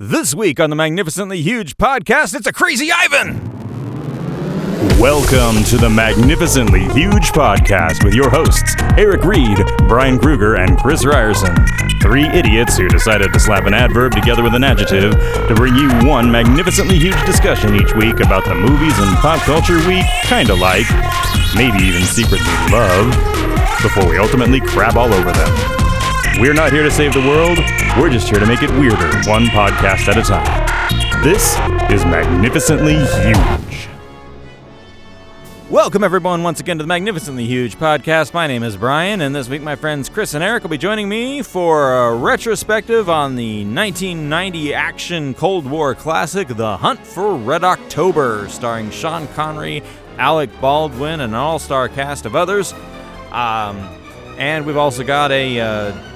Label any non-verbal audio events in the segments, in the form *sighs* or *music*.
This week on the Magnificently Huge podcast, it's a crazy Ivan! Welcome to the Magnificently Huge podcast with your hosts, Eric Reed, Brian Kruger, and Chris Ryerson. Three idiots who decided to slap an adverb together with an adjective to bring you one magnificently huge discussion each week about the movies and pop culture we kinda like, maybe even secretly love, before we ultimately crab all over them. We're not here to save the world, we're just here to make it weirder, one podcast at a time. This is Magnificently Huge. Welcome, everyone, once again to the Magnificently Huge podcast. My name is Brian, and this week my friends Chris and Eric will be joining me for a retrospective on the 1990 action Cold War classic, The Hunt for Red October, starring Sean Connery, Alec Baldwin, and an all star cast of others. Um, and we've also got a. Uh,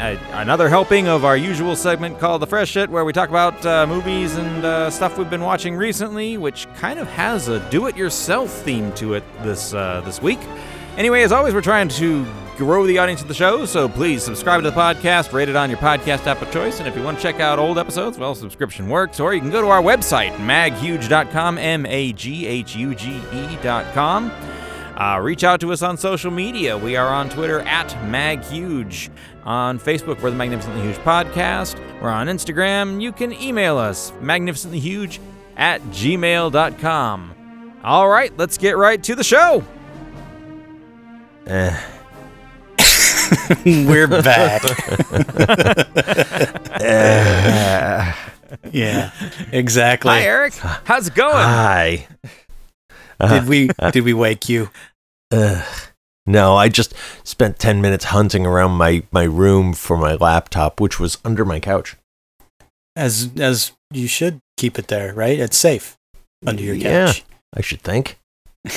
a, another helping of our usual segment called the Fresh Shit, where we talk about uh, movies and uh, stuff we've been watching recently, which kind of has a do-it-yourself theme to it this uh, this week. Anyway, as always, we're trying to grow the audience of the show, so please subscribe to the podcast, rate it on your podcast app of choice, and if you want to check out old episodes, well, subscription works, or you can go to our website, maghuge.com, M-A-G-H-U-G-E.com. Uh, reach out to us on social media. We are on Twitter at MagHuge. On Facebook, we're the Magnificently Huge Podcast. We're on Instagram. You can email us, magnificentlyhuge at gmail.com. All right, let's get right to the show. *laughs* We're back. *laughs* yeah, exactly. Hi, Eric. How's it going? Hi. Uh-huh. Did we uh-huh. did we wake you? Ugh. No, I just spent 10 minutes hunting around my, my room for my laptop, which was under my couch. As as you should keep it there, right? It's safe under your Yeah. couch. I should think. *laughs*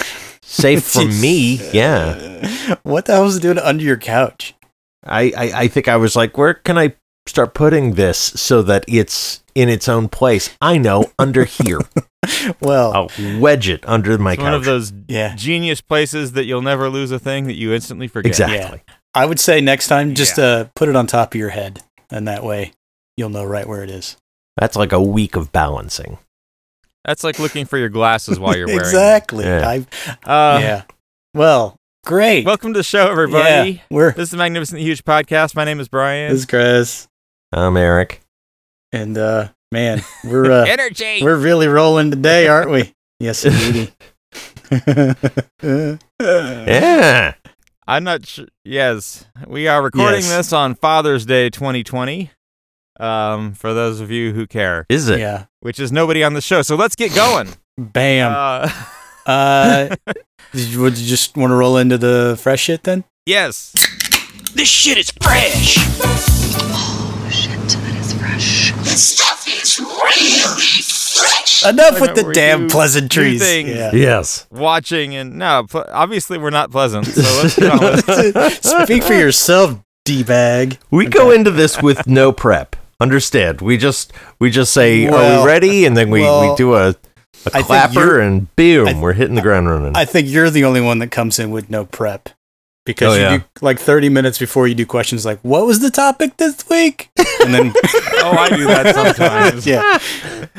Safe for me, yeah. What the hell was it doing under your couch? I, I, I think I was like, where can I start putting this so that it's in its own place? I know, under here. *laughs* Well, I'll wedge it under my it's couch. one of those yeah. genius places that you'll never lose a thing that you instantly forget. exactly. I would say next time just uh, put it on top of your head, and that way you'll know right where it is. That's like a week of balancing. That's like looking for your glasses while you're wearing them. exactly. Yeah. Uh, yeah. Well, great. Welcome to the show, everybody. Yeah, we're This is the Magnificent Huge Podcast. My name is Brian. this is Chris, I'm Eric. And uh, man, we're uh, *laughs* Energy. We're really rolling today, aren't we? Yes, indeedy. *laughs* *laughs* Yeah. I'm not sure. Yes, we are recording Yes. this on Father's Day 2020. Um, for those of you who care, Is it? yeah. which is nobody on the show. So let's get going. Bam. Uh, Uh, did you, would you just want to roll into the fresh shit then? yes. This shit is fresh. Shit, that is fresh. Enough with the damn you pleasantries. do. Yeah. Yes. Watching and no, pl- obviously we're not pleasant. So let's get on with it. Speak for yourself, d bag. We go into this with no prep. Understand? We just we just say, "Are we ready?" And then we, well, we do a, a clapper, and boom, I- we're hitting the ground running. I think you're the only one that comes in with no prep. Because Oh, you yeah. do like 30 minutes before you do questions like, what was the topic this week? And then, *laughs* Oh, I do that sometimes. yeah.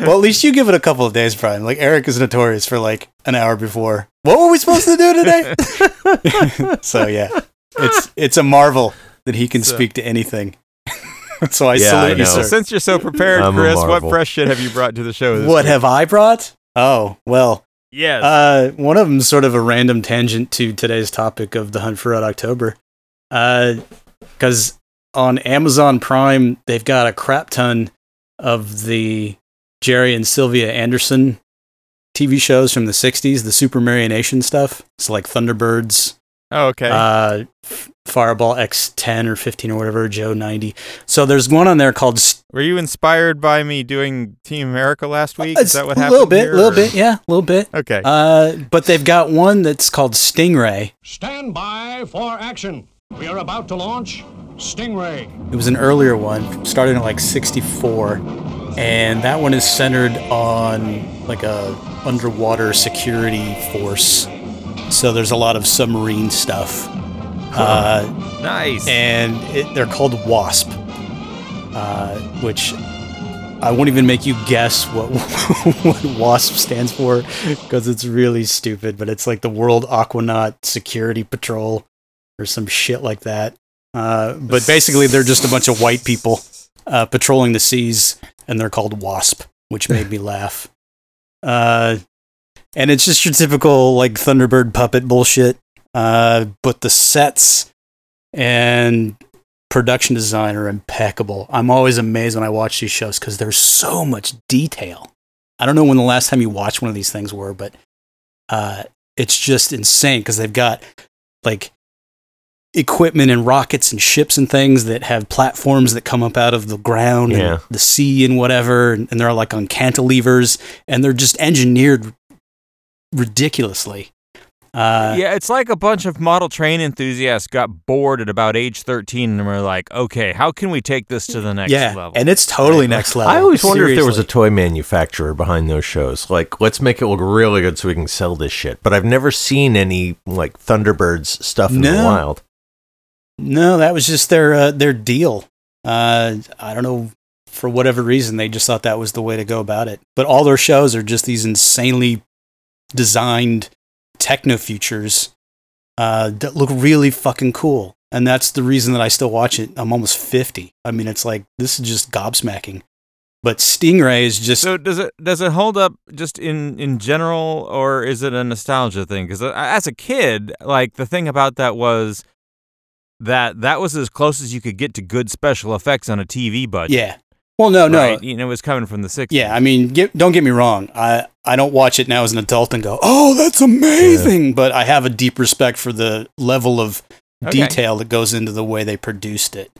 Well, at least you give it a couple of days, Brian. Like, Eric is notorious for like an hour before. What were we supposed to do today? *laughs* so, yeah. It's, it's a marvel that he can So- speak to anything. *laughs* so I Yeah, I salute you, sir. Since you're so prepared, I'm Chris, what fresh shit have you brought to the show? This What week? have I brought? Oh, well, Yes. Uh, one of them is sort of a random tangent to today's topic of the Hunt for Red October. Because on Amazon Prime, they've got a crap ton of the Gerry and Sylvia Anderson TV shows from the 60s, the Supermarionation stuff. It's like Thunderbirds, oh, okay. uh, F- Fireball X10 or 15 or whatever, Joe 90. So there's one on there called St- Were you inspired by me doing Team America last week? It's Is that what happened? a little bit, a little or- bit, yeah, a little bit. Okay. Uh, but they've got one that's called Stingray. Stand by for action. We are about to launch Stingray. It was an earlier one, started at like 64, and that one is centered on like a underwater security force. So there's a lot of submarine stuff. Uh, nice. and it, they're called Wasp, uh, which I won't even make you guess what *laughs* what WASP stands for because it's really stupid. But it's like the World Aquanaut Security Patrol or some shit like that. Uh, but basically, they're just a bunch of white people uh, patrolling the seas, and they're called WASP, which made me laugh. Uh, and it's just your typical like Thunderbird puppet bullshit. Uh, but the sets and production design are impeccable. I'm always amazed when I watch these shows because there's so much detail. I don't know when the last time you watched one of these things were, but uh, it's just insane because they've got like equipment and rockets and ships and things that have platforms that come up out of the ground Yeah. and the sea and whatever, and, and they're like on cantilevers, and they're just engineered ridiculously. Uh, yeah, it's like a bunch of model train enthusiasts got bored at about age 13 and were like, okay, how can we take this to the next yeah, level? and it's totally next level. I always wonder if there was a toy manufacturer behind those shows. Like, let's make it look really good so we can sell this shit. But I've never seen any like Thunderbirds stuff in the wild. No, that was just their uh, their deal. Uh, I don't know for whatever reason they just thought that was the way to go about it. But all their shows are just these insanely designed techno futures uh, that look really fucking cool. And that's the reason that I still watch it. I'm almost 50. I mean, it's like this is just gobsmacking. But Stingray is just So does it does it hold up just in in general, or is it a nostalgia thing? Because as a kid, like the thing about that was that that was as close as you could get to good special effects on a TV budget. yeah. Well, no, no, right? You know, it was coming from the 60s. Yeah, I mean, get, don't get me wrong. I I don't watch it now as an adult and go, "Oh, that's amazing," but I have a deep respect for the level of Okay. detail that goes into the way they produced it.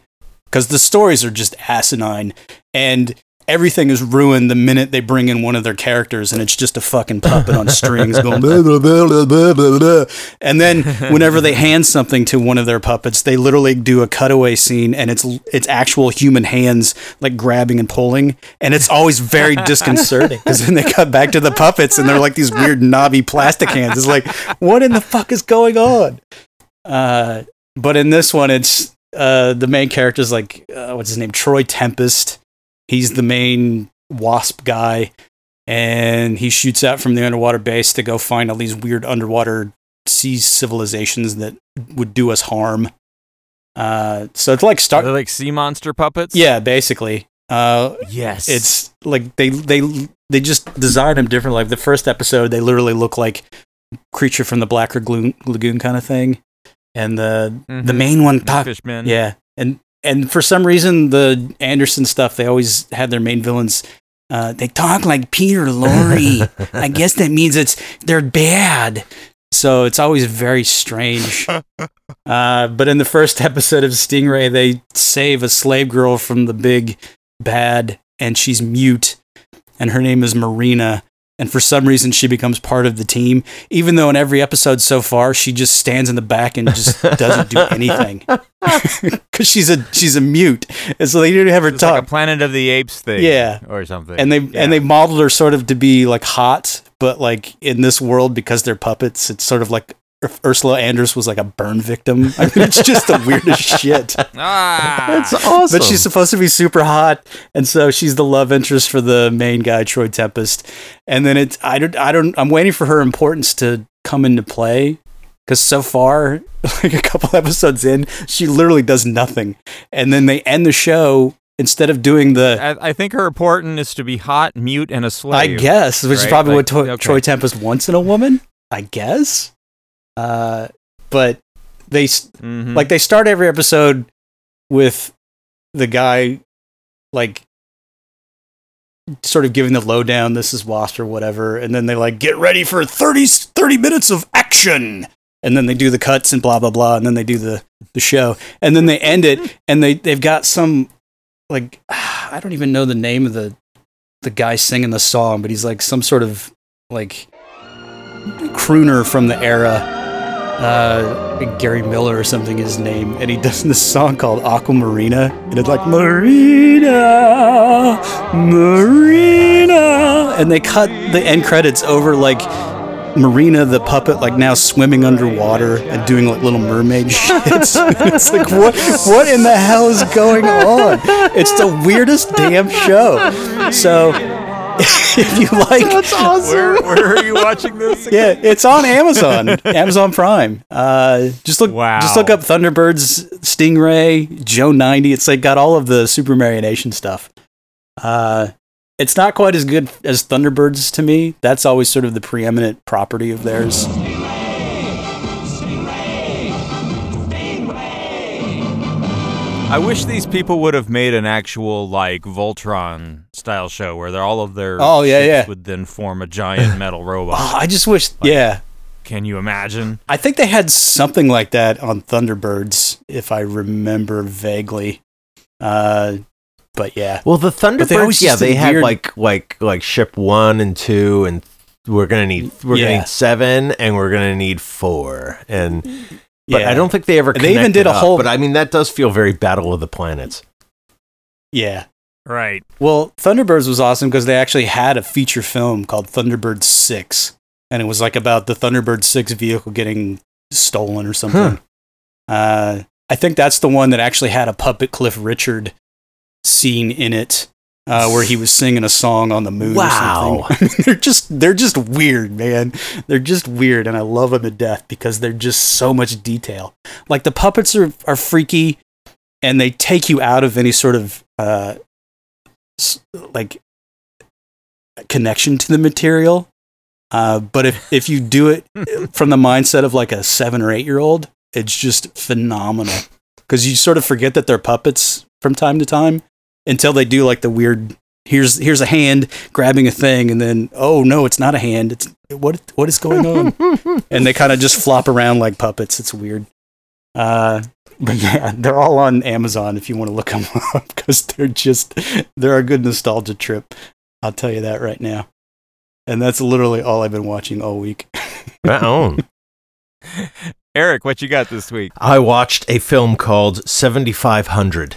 Cuz the stories are just asinine and everything is ruined the minute they bring in one of their characters and it's just a fucking puppet on strings going blah, blah, blah, blah, blah, blah, and then whenever they hand something to one of their puppets they literally do a cutaway scene and it's it's actual human hands like grabbing and pulling. And it's always very disconcerting *laughs* because then they cut back to the puppets and they're like these weird knobby plastic hands. It's like what in the fuck is going on? Uh but in this one it's uh the main character's like uh, what's his name? Troy tempest he's the main wasp guy and he shoots out from the underwater base to go find all these weird underwater sea civilizations that would do us harm uh so it's like star they like sea monster puppets? yeah basically uh Yes. it's like they they they just design them differently like the first episode they literally look like creature from the black lagoon, lagoon kind of thing and the the Mhm. main one The Fishmen. yeah, and and for some reason the Anderson stuff they always had their main villains. Uh, they talk like Peter Lorre. I *laughs* guess that means it's they're bad. So it's always very strange. *laughs* Uh, but in the first episode of Stingray, they save a slave girl from the big bad, and she's mute, and her name is Marina. And for some reason, she becomes part of the team, even though in every episode so far, she just stands in the back and just *laughs* doesn't do anything *laughs* because she's a she's a mute, and so they didn't have her It's talk. like a Planet of the Apes thing. Yeah. Or something. and they Yeah. and they modeled her sort of to be like hot, but like in this world because they're puppets, it's sort of like Ur- Ursula Andress was like a burn victim. I mean, it's just the weirdest *laughs* shit. Ah. That's awesome. But she's supposed to be super hot, and so she's the love interest for the main guy, Troy Tempest. And then it's I don't I don't I'm waiting for her importance to come into play because so far, *laughs* like a couple *laughs* episodes in, she literally does nothing. And then they end the show instead of doing the I, I think her important is to be hot, mute, and a slave. I guess, which is probably Like, what to- okay. Troy Tempest wants in a woman. I guess. Uh, but they Mhm. like they start every episode with the guy like sort of giving the lowdown. This is Wasp or whatever, and then they like get ready for 30, 30 minutes of action. And then they do the cuts and blah blah blah, and then they do the, the show, and then they end it, *laughs* and they they've got some like *sighs* I don't even know the name of the the guy singing the song, but he's like some sort of like crooner from the era. Uh, Gary Miller or something his name, and he does this song called Aquamarina, and it's like Marina, Marina, and they cut the end credits over like Marina the puppet like now swimming underwater and doing like little mermaid *laughs* shit. *laughs* it's like what what in the hell is going on? It's the weirdest damn show. So *laughs* if you like That's awesome. Where, where are you watching this? yeah, it's on Amazon, Amazon Prime. Uh, just look, Wow. just look up Thunderbirds, Stingray, Joe ninety. It's like got all of the Supermarionation stuff. Uh, it's not quite as good as Thunderbirds to me. That's always sort of the preeminent property of theirs. I wish these people would have made an actual like Voltron style show where they're, all of their Oh, yeah, ships yeah. would then form a giant *laughs* metal robot. Oh, I just wish, yeah. Can you imagine? I think they had something like that on Thunderbirds, if I remember vaguely. Uh, but yeah, Well, the they Thunderbirds, yeah, they had weird- like like like ship one and two, and we're gonna need we're gonna need seven, and we're gonna need four, and but yeah, I don't think they ever. They even did a up, whole- But I mean, that does feel very Battle of the Planets. yeah. Right. Well, Thunderbirds was awesome because they actually had a feature film called Thunderbird Six, and it was like about the Thunderbird Six vehicle getting stolen or something. Uh, I think that's the one that actually had a puppet Cliff Richard scene in it, uh, where he was singing a song on the moon. Wow. or something. *laughs* they're just they're just weird, man. They're just weird, and I love them to death because they're just so much detail. Like the puppets are are freaky, and they take you out of any sort of uh, like connection to the material. Uh, but if, if you do it *laughs* from the mindset of like a seven or eight year old, it's just phenomenal because you sort of forget that they're puppets from time to time until they do like the weird. Here's here's a hand grabbing a thing, and then oh no, it's not a hand. It's what what is going on? *laughs* and they kind of just flop around like puppets. It's weird. Uh, but yeah, they're all on Amazon if you want to look them *laughs* up because they're just they're a good nostalgia trip. I'll tell you that right now. And that's literally all I've been watching all week. *laughs* My own. Eric, what you got this week? I watched a film called 7500.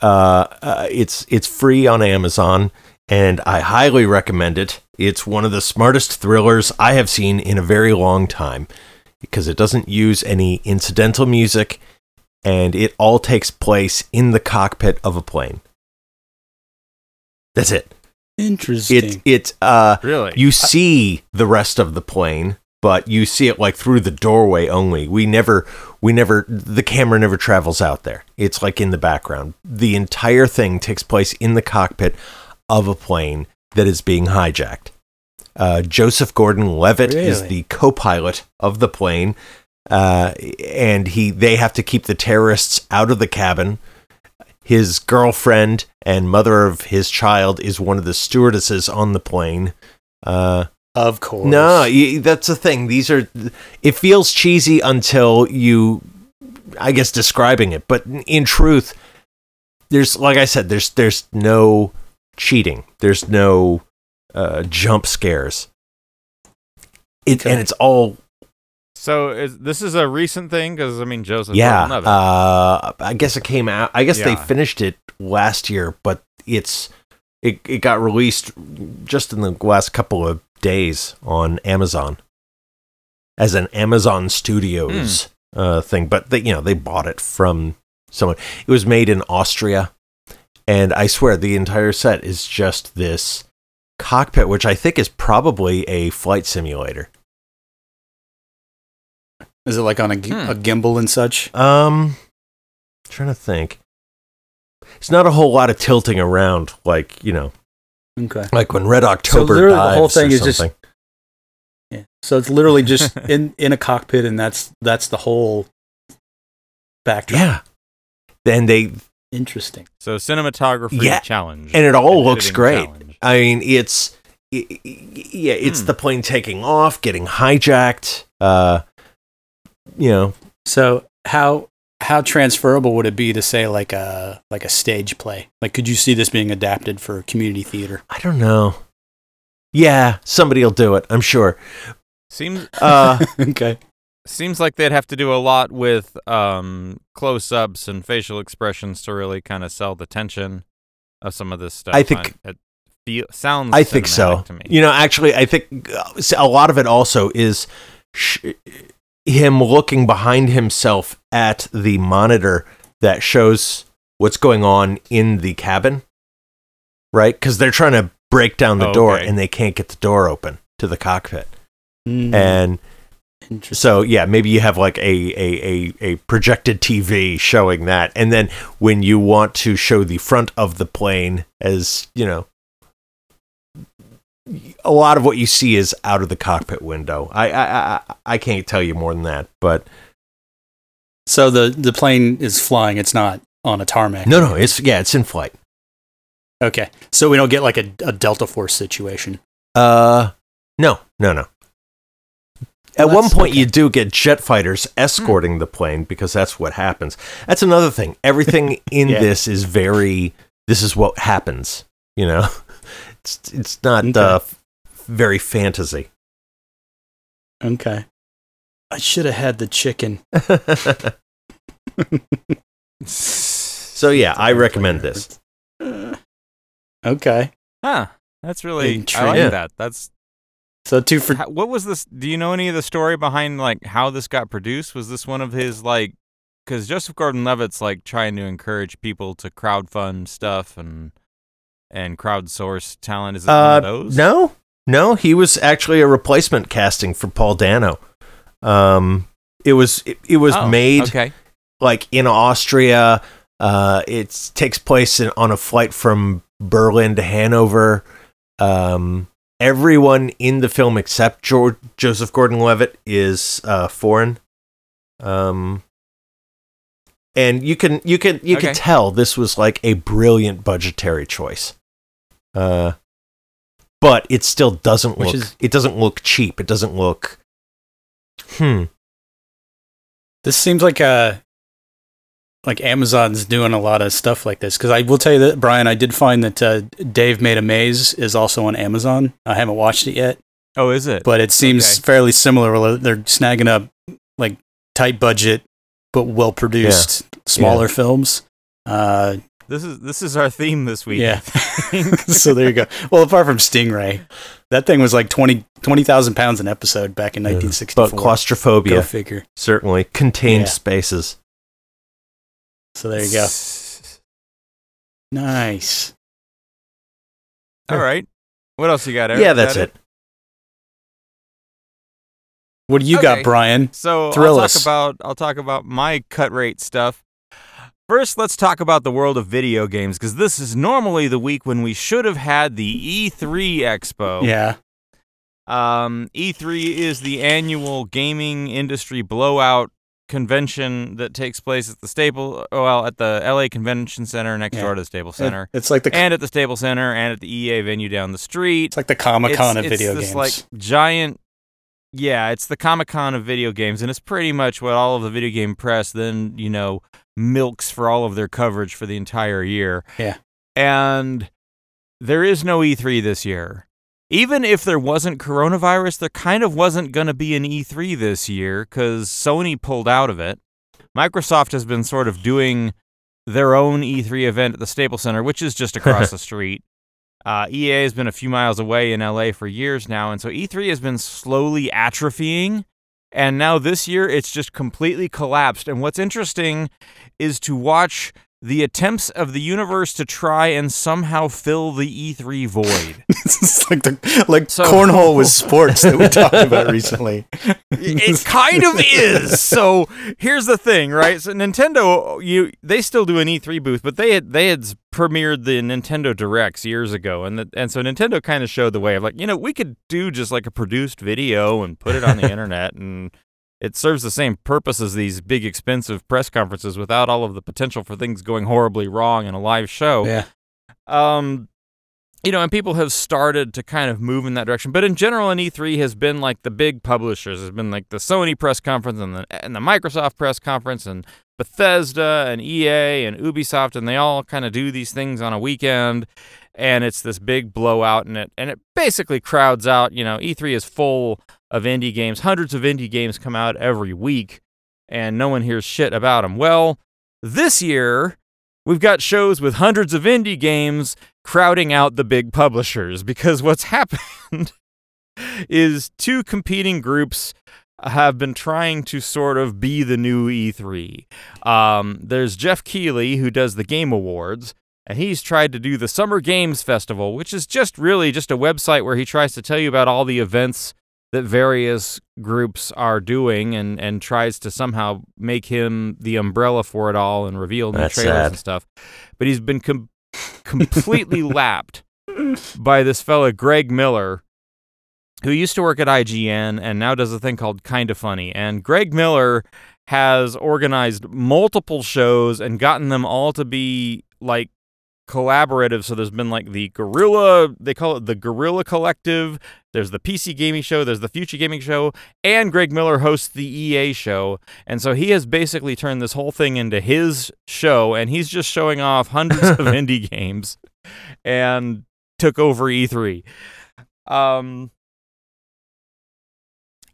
Uh, uh, it's it's free on Amazon, and I highly recommend it. It's one of the smartest thrillers I have seen in a very long time because it doesn't use any incidental music, and it all takes place in the cockpit of a plane. That's it. Interesting. It it uh Really? you see the rest of the plane but you see it like through the doorway only we never we never the camera never travels out there. It's like in the background. The entire thing takes place in the cockpit of a plane that is being hijacked. Uh, joseph gordon-levitt is the co-pilot of the plane uh, and he they have to keep the terrorists out of the cabin. His girlfriend and mother of his child is one of the stewardesses on the plane. Uh, of course. no, that's the thing. These are. It feels cheesy until you, I guess, describing it. But in truth, there's like I said, there's there's no cheating. There's no uh, jump scares. It Okay. and it's all so is this is a recent thing because I mean Joseph. yeah. Uh, I guess it came out. I guess they finished it last year, but it's it it got released just in the last couple of days on Amazon as an Amazon Studios uh, thing. But they, you know, they bought it from someone. It was made in Austria, and I swear the entire set is just this cockpit, which I think is probably a flight simulator. Is it like on a, Hmm. a gimbal and such? Um, trying to think. It's not a whole lot of tilting around, like you know, Okay. like when Red October literally the whole thing or is just- something. Yeah. So it's literally just *laughs* in in a cockpit, and that's that's the whole backdrop. yeah. Then they Interesting. so cinematography Yeah, challenge, and it all looks great. challenge. I mean, it's i- i- yeah, it's Hmm. the plane taking off, getting hijacked. Uh, you know, So how how transferable would it be to say like a like a stage play? Like, could you see this being adapted for community theater? I don't know. Yeah, somebody will do it. I'm sure. Seems Uh, *laughs* okay. seems like they'd have to do a lot with um, close-ups and facial expressions to really kind of sell the tension of some of this stuff. I think- it feel sounds. I think so. To me. You know, actually, I think uh, a lot of it also is sh- him looking behind himself at the monitor that shows what's going on in the cabin, right? Because they're trying to break down the Oh, door okay. and they can't get the door open to the cockpit. Mm, And so, yeah, maybe you have like a, a, a, a projected TV showing that. And then when you want to show the front of the plane as, you know, a lot of what you see is out of the cockpit window. I, I, I, I can't tell you more than that, but So the the plane is flying. It's not on a tarmac. no, no, it's, yeah, it's in flight. Okay. So we don't get like a, a Delta Force situation. Uh, no, no, no. At Well, one point, okay. you do get jet fighters escorting the plane because that's what happens. That's another thing. Everything *laughs* in Yeah. this is very. This is what happens. You know, it's it's not Okay. uh, f- very fantasy. Okay. I should have had the chicken. *laughs* so *laughs* yeah, I recommend this. Uh, okay. Huh. That's really. I like Yeah. that. That's. So two for How, what was this? Do you know any of the story behind like how this got produced? Was this one of his like? Because Joseph Gordon-Levitt's like trying to encourage people to crowdfund stuff and and crowdsource talent. Is it one Uh, of those? no, no, he was actually a replacement casting for Paul Dano. Um, it was it, it was Oh, made Okay. like in Austria. Uh, it takes place in, on a flight from Berlin to Hanover. Um, everyone in the film except George, Joseph Gordon-Levitt is uh, foreign. Um, and you can you can you Okay. can tell this was like a brilliant budgetary choice. Uh, but it still doesn't Which look is- it doesn't look cheap. It doesn't look. Hmm. This seems like uh like Amazon's doing a lot of stuff like this because I will tell you that Brian, I did find that uh, Dave Made a Maze is also on Amazon. I haven't watched it yet, Oh, is it? but it seems Okay. fairly similar. where They're snagging up like tight budget but well produced smaller films. Uh, this is this is our theme this week. yeah. *laughs* *laughs* so there you go. Well, apart from Stingray, that thing was like 20 20,000 pounds an episode back in But 1964. Go claustrophobia figure. certainly contained Yeah. spaces. So there you go. *sighs* Nice. All right. What else you got? Eric? Yeah, Is that's that it. What do you Okay. got, Brian? So Thrill I'll us. talk about I'll talk about my cut rate stuff. First, let's talk about the world of video games because this is normally the week when we should have had the E3 Expo. Yeah. Um, E3 is the annual gaming industry blowout convention that takes place at the Staple, well, at the LA Convention Center next Yeah. door to the Staples Center, It's like the and at the Staples Center, and at the EA venue down the street. it's like the Comic Con of video it's this, games. like giant yeah it's the comic-con of video games and it's pretty much what all of the video game press then you know milks for all of their coverage for the entire year. Yeah. and there is no e3 this year. Even if there wasn't coronavirus there kind of wasn't going to be an e3 this year because sony pulled out of it. Microsoft has been sort of doing their own e3 event at the staples center which is just across *laughs* the street uh, EA has been a few miles away in LA for years now, and so E3 has been slowly atrophying. And now this year, it's just completely collapsed. And what's interesting is to watch the attempts of the universe to try and somehow fill the E3 void. *laughs* it's like the like So- cornhole with *laughs* sports that we talked about recently. it kind of is. So here's the thing, right? So Nintendo, you they still do an E3 booth, but they had they had premiered the Nintendo Directs years ago, and the, and so Nintendo kind of showed the way of like, you know, we could do just like a produced video and put it on the *laughs* internet, and it serves the same purpose as these big expensive press conferences without all of the potential for things going horribly wrong in a live show. Yeah. um you know and people have started to kind of move in that direction. But in general an e3 has been like the big publishers. Has been like the sony press conference and the, and the microsoft press conference and bethesda and ea and ubisoft and they all kind of do these things on a weekend. And it's this big blowout and it and it basically crowds out you know e3 is full of indie games hundreds of indie games come out every week and no one hears shit about them well this year we've got shows with hundreds of indie games crowding out the big publishers because what's *laughs* happened is two competing groups have been trying to sort of be the new E3. Um, there's Geoff Keighley, who does the Game Awards, and he's tried to do the Summer Games Festival, which is just really just a website where he tries to tell you about all the events that various groups are doing and, and tries to somehow make him the umbrella for it all and reveal new That's trailers sad. and stuff. But he's been com- completely *laughs* lapped by this fella, Greg Miller, who used to work at IGN and now does a thing called Kinda Funny. And Greg Miller has organized multiple shows and gotten them all to be like collaborative. So there's been like the Guerrilla, they call it the Guerrilla Collective. There's the PC Gaming Show, there's the Future Gaming Show, and Greg Miller hosts the EA show. And so he has basically turned this whole thing into his show, and he's just showing off hundreds of *laughs* indie games and took over E3. Um,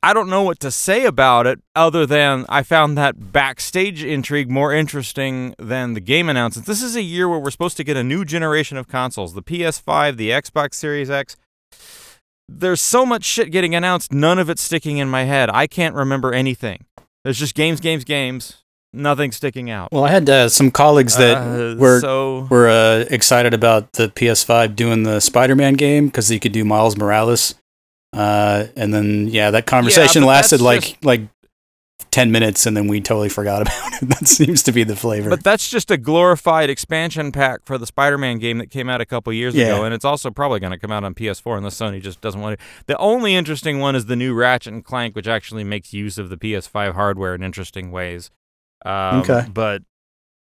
I don't know what to say about it other than I found that backstage intrigue more interesting than the game announcements. This is a year where we're supposed to get a new generation of consoles the PS5, the Xbox Series X. There's so much shit getting announced, none of it sticking in my head. I can't remember anything. There's just games, games, games, nothing sticking out. Well, I had uh, some colleagues that Uh, were so were uh, excited about the PS5 doing the Spider-Man game because you could do Miles Morales. Uh, and then yeah, that conversation but lasted like just- like ten minutes, and then we totally forgot about it. *laughs* that seems to be the flavor. But that's just a glorified expansion pack for the Spider-Man game that came out a couple years Yeah. ago, and it's also probably going to come out on PS4 unless Sony just doesn't want to. The only interesting one is the new Ratchet and Clank, which actually makes use of the PS5 hardware in interesting ways. Um, Okay. But,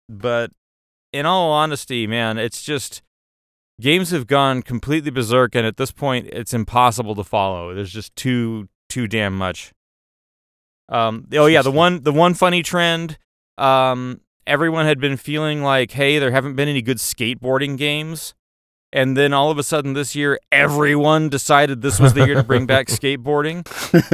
but in all honesty, man, it's just games have gone completely berserk, and at this point, it's impossible to follow. There's just too too damn much. Um, oh yeah, the one the one funny trend. Um, everyone had been feeling like, hey, there haven't been any good skateboarding games, and then all of a sudden this year, everyone decided this was the year to bring back *laughs* skateboarding.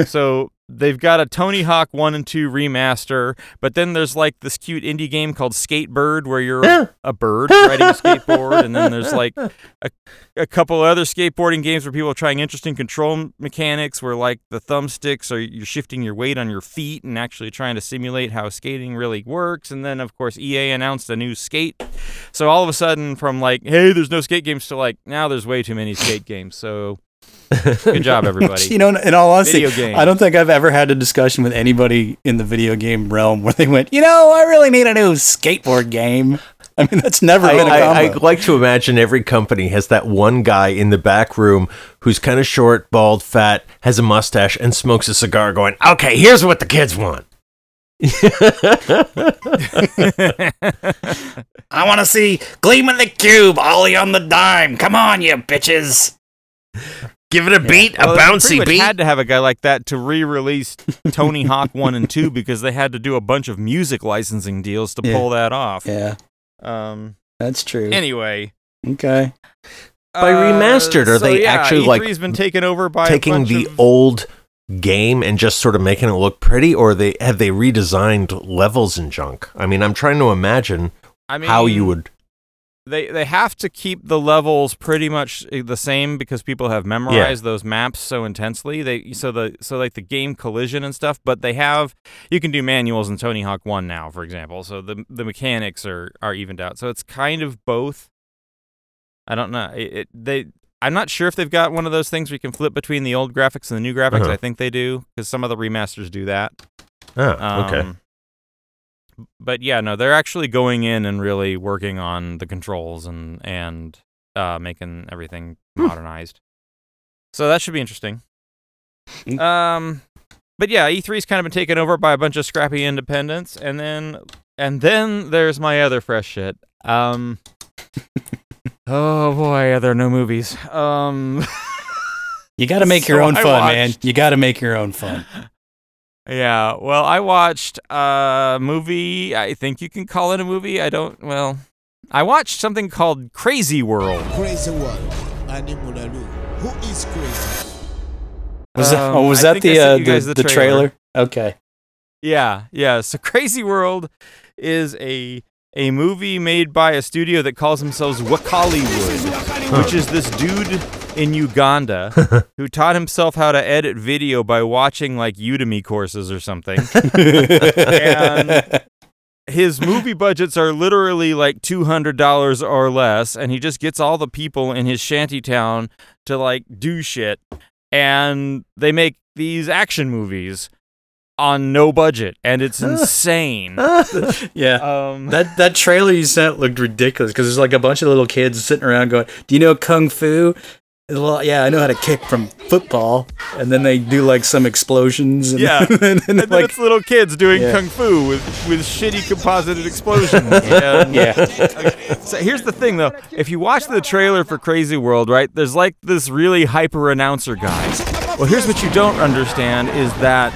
*laughs* so they've got a Tony Hawk One and Two remaster, but then there's like this cute indie game called Skatebird where you're a, a bird riding a skateboard, and then there's like *laughs* a, a couple other skateboarding games where people are trying interesting control mechanics where like the thumbsticks are you're shifting your weight on your feet and actually trying to simulate how skating really works and then of course EA announced a new skate. So all of a sudden from like hey there's no skate games to like now there's way too many skate games. So *laughs* good job everybody you know, in all honesty, I don't think I've ever had a discussion with anybody in the video game realm where they went, you know, I really need a new skateboard game. I mean, that's never I, been a I, I combo. I like to imagine every company has that one guy in the back room who's kind of short, bald, fat, has a mustache, and smokes a cigar, going, "Okay, here's what the kids want." *laughs* I want to see Gleam in the Cube, Ollie on the dime. Come on, you bitches. Give it a beat, Well, a bouncy pretty much beat. had to have a guy like that to re-release Tony Hawk 1 and 2 because they had to do a bunch of music licensing deals to Yeah. pull that off Yeah, um that's true. anyway okay. By remastered, are so they yeah, actually, like, E3's been taken over by a Taking bunch the of- old game and just sort of making it look pretty, or they have they redesigned levels and junk? I mean, I'm trying to imagine I mean, how you would. They they have to keep the levels pretty much eh, the same because people have memorized those maps so intensely. They so the so like the game collision and stuff, but they have you can do manuals in Tony Hawk 1 now, for example. So the the mechanics are are evened out. So it's kind of both. I don't know. It, it they I'm not sure if they've got one of those things where you can flip between the old graphics and the new graphics. Uh-huh. I think they do because some of the remasters do that. Oh, okay. Um, But yeah, no, they're actually going in and really working on the controls and and uh, making everything Hmm. modernized. So that should be interesting. Mm. Um, but yeah, E3's kind of been taken over by a bunch of scrappy independents, and then and then there's my other fresh shit. Um, *laughs* oh boy, are there are no movies. Um. You got to *laughs* make your own I fun, man. You got to make your own fun. *laughs* Yeah, well, I watched a movie. I think you can call it a movie. I don't. Well, I watched something called Crazy World. Crazy World. Ani Munalu. Who is crazy? Was that? Um, Oh, was I that the uh, the, the, the trailer? trailer. Okay. Yeah, yeah. So Crazy World is a a movie made by a studio that calls themselves Wakaliwood, which is this dude in Uganda *laughs* who taught himself how to edit video by watching like Udemy courses or something. *laughs* and his movie budgets are literally like $200 or less and he just gets all the people in his shanty town to like do shit and they make these action movies on no budget and it's *laughs* insane Yeah. um That that trailer you sent looked ridiculous because there's like a bunch of little kids sitting around going, "Do you know kung fu?" Well, yeah, I know how to kick from football, and then they do like some explosions. And, Yeah. *laughs* and then, and then like it's little kids doing Yeah. kung fu with, with shitty composited explosions. And- *laughs* yeah, So here's the thing, though. If you watch the trailer for Crazy World, right, there's like this really hyper announcer guy. Well, here's what you don't understand is that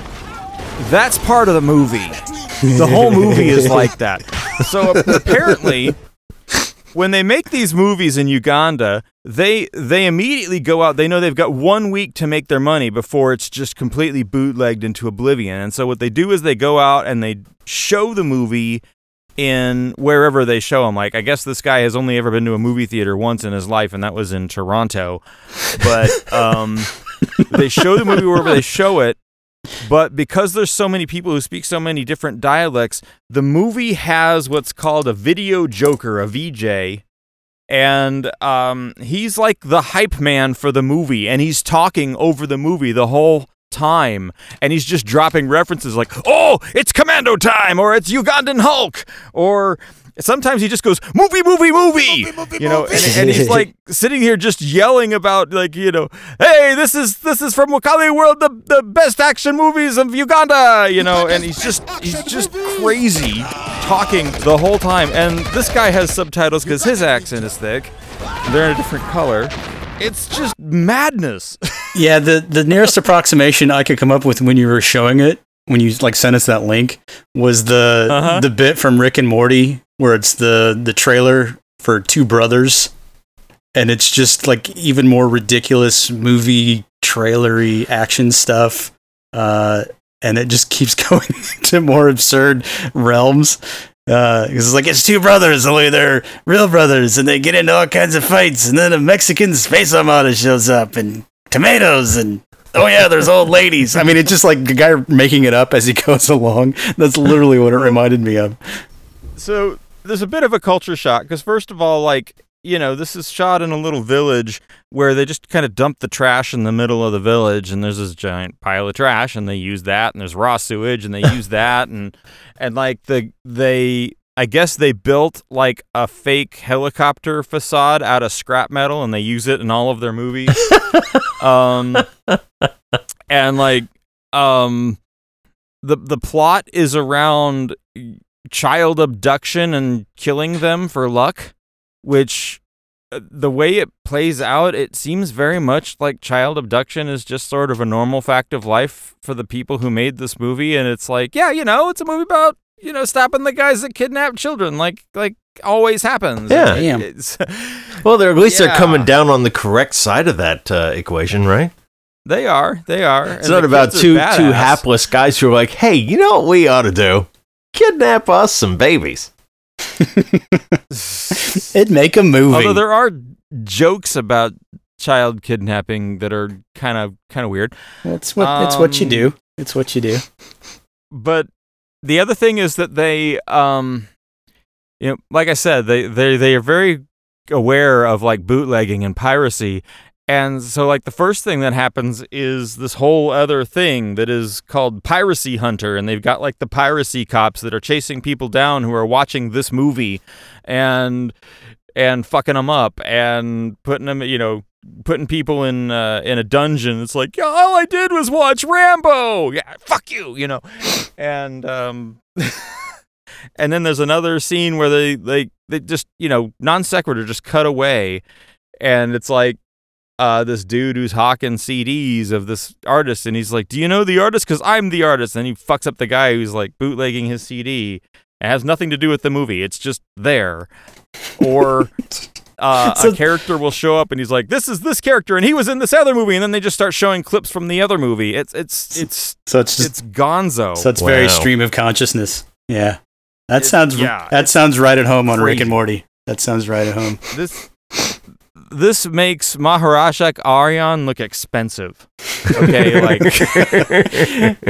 that's part of the movie. The whole movie is like that. So apparently, when they make these movies in Uganda, they they immediately go out. They know they've got one week to make their money before it's just completely bootlegged into oblivion. And so what they do is they go out and they show the movie in wherever they show them. Like I guess this guy has only ever been to a movie theater once in his life, and that was in Toronto. But um, they show the movie wherever they show it. But because there's so many people who speak so many different dialects, the movie has what's called a video joker, a VJ, and um, he's like the hype man for the movie, and he's talking over the movie the whole time, and he's just dropping references like, "Oh, it's Commando time," or "It's Ugandan Hulk," or sometimes he just goes movie movie movie, you know and, and he's like sitting here just yelling about like you know hey this is this is from Wakaliwood the, the best action movies of uganda you know and he's just he's just crazy talking the whole time and this guy has subtitles because his accent is thick. They're in a different color. It's just madness. *laughs* Yeah. The the nearest approximation I could come up with when you were showing it, when you like sent us that link, was the Uh-huh. the bit from Rick and Morty where it's the the trailer for Two Brothers, and it's just like even more ridiculous movie trailery action stuff. Uh, and it just *laughs* keeps *laughs* going to more absurd realms. Uh, it's like it's two brothers, only they're real brothers, and they get into all kinds of fights, and then a Mexican space armada shows up, and tomatoes, and oh yeah, there's old ladies. I mean, it's just like the guy making it up as he *laughs* goes along. That's literally what it reminded me of. so there's a bit of a culture shock because first of all like you know this is shot in a little village where they just kind of dump the trash in the middle of the village and there's this giant pile of trash and they use that and there's raw sewage and they use *laughs* that and and like the they I guess they built like a fake helicopter facade out of scrap metal and they use it in all of their movies. *laughs* um and like um the the plot is around child abduction and killing them for luck, which uh, the way it plays out, it seems very much like child abduction is just sort of a normal fact of life for the people who made this movie. And it's like, yeah, you know, it's a movie about you know stopping the guys that kidnap children, like like always happens. Yeah. Damn. *laughs* Well, they're at least Yeah. they're coming down on the correct side of that uh, equation, right? They are, they are. It's not about two two hapless guys who are like, "Hey, you know what we ought to do? Kidnap us some babies." *laughs* It'd make a movie. Although there are jokes about child kidnapping that are kind of kind of weird. it's what it's what you Um, do. It's what you do. but the other thing is that they um you know like i said they they they are very aware of like bootlegging and piracy and so like the first thing that happens is this whole other thing that is called piracy hunter and they've got like the piracy cops that are chasing people down who are watching this movie and and fucking them up and putting them you know putting people in uh, in a dungeon. It's like, all I did was watch Rambo. Yeah, fuck you, you know. And um, *laughs* and then there's another scene where they they they just you know non sequitur just cut away, and it's like. Uh, this dude who's hawking CDs of this artist, and he's like, "Do you know the artist? Because I'm the artist." And he fucks up the guy who's like bootlegging his CD. It has nothing to do with the movie. It's just there. Or *laughs* uh, So- a character will show up and he's like, "This is this character, and he was in this other movie," and then they just start showing clips from the other movie. It's it's it's So it's just it's Gonzo. so it's very stream of consciousness. Yeah. That It- sounds yeah, that sounds right at home on Rick and Morty. That sounds right at home. this this makes Maharashak Aryan look expensive. Okay, *laughs* like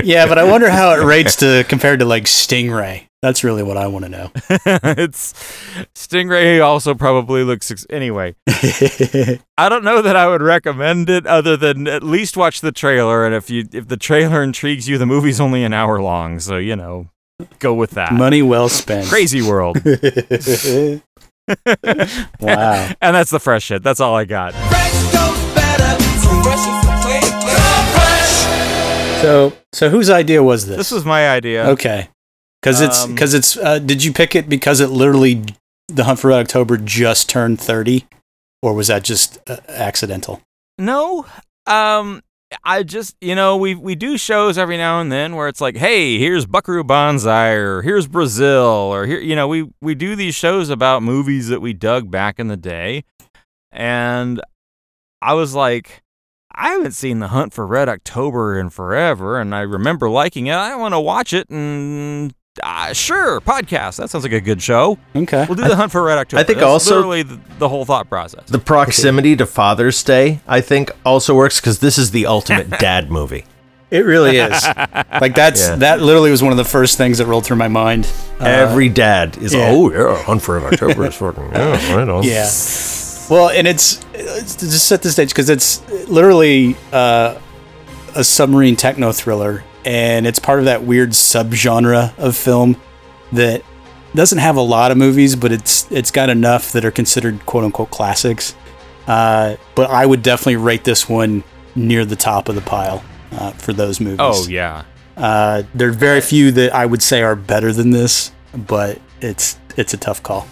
yeah, but I wonder how it rates to *laughs* compared to like Stingray. That's really what I want to know. *laughs* it's Stingray also probably looks ex- anyway. I don't know that I would recommend it other than at least watch the trailer and if you if the trailer intrigues you the movie's only an hour long, so you know, go with that. Money well spent. Crazy world. Wow. *laughs* and that's the fresh shit. That's all I got. So so whose idea was this? This was my idea. okay. Because it's Um, because it's. Uh, did you pick it because it literally the Hunt for Red October just turned thirty, or was that just uh, accidental? No. Um I just you know, we we do shows every now and then where it's like, hey, here's Buckaroo Banzai or here's Brazil or here you know, we we do these shows about movies that we dug back in the day. And I was like, I haven't seen The Hunt for Red October in forever, and I remember liking it. I want to watch it, and uh, sure, podcast. That sounds like a good show. Okay. We'll do The Hunt for Red October. I think That's also- literally the, the whole thought process. The proximity to Father's Day, I think, also works because this is the ultimate *laughs* dad movie. It really is. *laughs* like that's Yeah. that literally was one of the first things that rolled through my mind. Uh, Every dad is, yeah. oh yeah, Hunt for Red October is *laughs* fucking yeah, right on. Yeah. Well, and it's, it's to just set the stage because it's literally uh, a submarine techno thriller, and it's part of that weird subgenre of film that doesn't have a lot of movies, but it's it's got enough that are considered quote unquote classics. Uh, but I would definitely rate this one near the top of the pile uh, for those movies. Oh yeah. Uh, there are very few that I would say are better than this, but it's it's a tough call.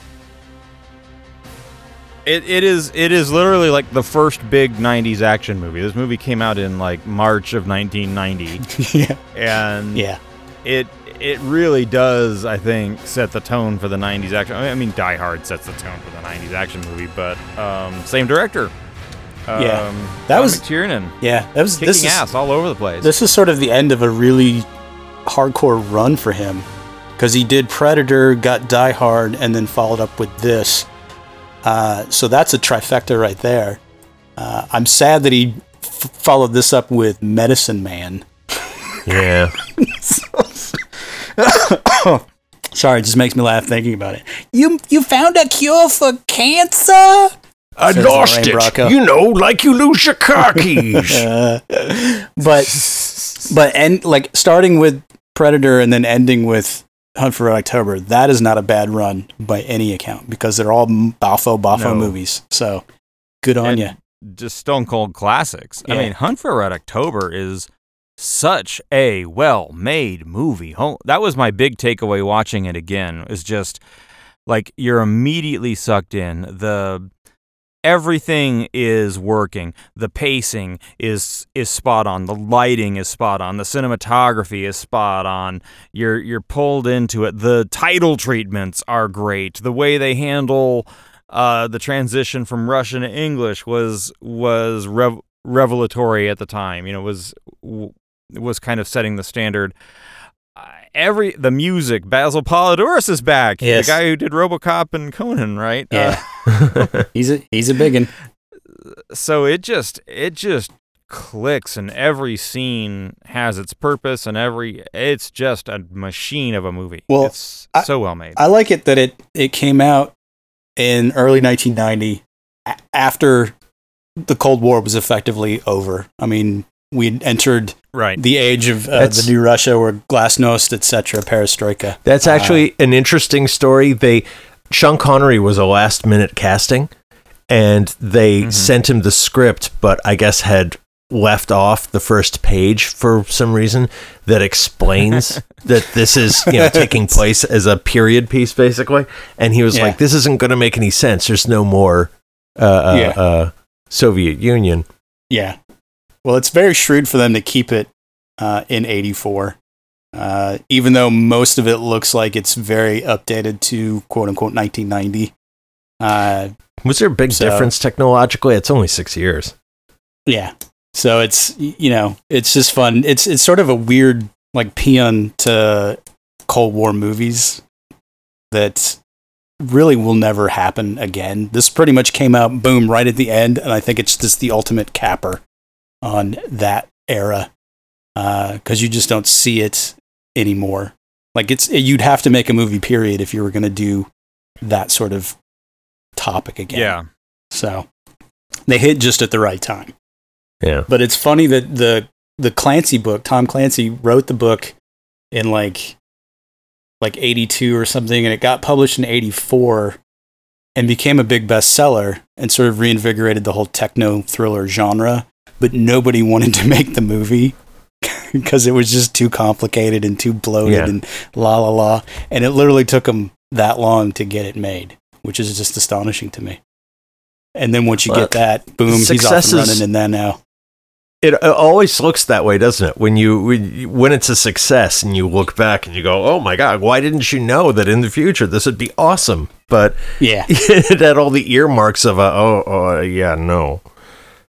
It, it is it is literally like the first big 90s action movie. This movie came out in like March of 1990 *laughs* yeah, and yeah. it it really does I think set the tone for the 90s action. I mean Die Hard sets the tone for the 90s action movie, but um, same director. Um, Yeah. That was- McTiernan Yeah, that was kicking this is, ass all over the place. This is sort of the end of a really hardcore run for him because he did Predator, got Die Hard, and then followed up with this. Uh, so that's a trifecta right there. Uh, I'm sad that he f- followed this up with Medicine Man. Yeah. *laughs* Sorry, it just makes me laugh thinking about it. You you found a cure for cancer? I Says lost Lorraine it. Bracco. You know, like you lose your car *laughs* keys. but but and like starting with Predator and then ending with Hunt for Red October, that is not a bad run by any account because they're all Bafo Bafo No. movies. So good on you. just stone cold classics. I mean, Hunt for Red October is such a well-made movie. That was my big takeaway watching it again. Is just like you're immediately sucked in. The everything is working. The pacing is is spot on. The lighting is spot on. The cinematography is spot on. You're you're pulled into it. The title treatments are great. The way they handle uh, the transition from Russian to English was was rev- revelatory at the time. You know, was was kind of setting the standard. Uh, every the music, Basil Poledouris is back. Yes. The guy who did RoboCop and Conan, right? Uh, Yeah. *laughs* he's a he's a big one. so it just it just clicks and every scene has its purpose and every it's just a machine of a movie. Well, it's I- so well made. I like it that it it came out in early 1990 after the Cold War was effectively over. I mean, we'd entered right. the age of uh, the new Russia, where glasnost, etc., perestroika. That's actually an interesting story. They Sean Connery was a last minute casting and they Mhm. sent him the script, but I guess had left off the first page for some reason that explains *laughs* that this is you know taking place as a period piece basically and he was Yeah. like this isn't going to make any sense there's no more uh, uh, Yeah. uh, Soviet Union Yeah. Well, it's very shrewd for them to keep it uh, in 84, uh, even though most of it looks like it's very updated to quote unquote 1990. Uh, was there a big So- difference technologically it's only six years yeah. So it's, you know, it's just fun. It's, it's sort of a weird like peon to Cold War movies that really will never happen again. This pretty much came out boom right at the end, and I think it's just the ultimate capper on that era uh, because you just don't see it anymore. Like it's you'd have to make a movie period if you were going to do that sort of topic again. Yeah. So they hit just at the right time. Yeah. But it's funny that the the Clancy book, Tom Clancy wrote the book in like like 82 or something and it got published in 84 and became a big bestseller and sort of reinvigorated the whole techno thriller genre, but nobody wanted to *laughs* make the movie *laughs* because it was just too complicated and too bloated Yeah. and la la la and it literally took them that long to get it made, which is just astonishing to me. And then once you Well, get that, boom, he's off and running in that now. It, always looks that way, doesn't it? When you when, you- when it's a success and you look back and you go, "Oh my god, why didn't you know that in the future this would be awesome?" But Yeah. *laughs* it had all the earmarks of a, "Oh, oh yeah, no."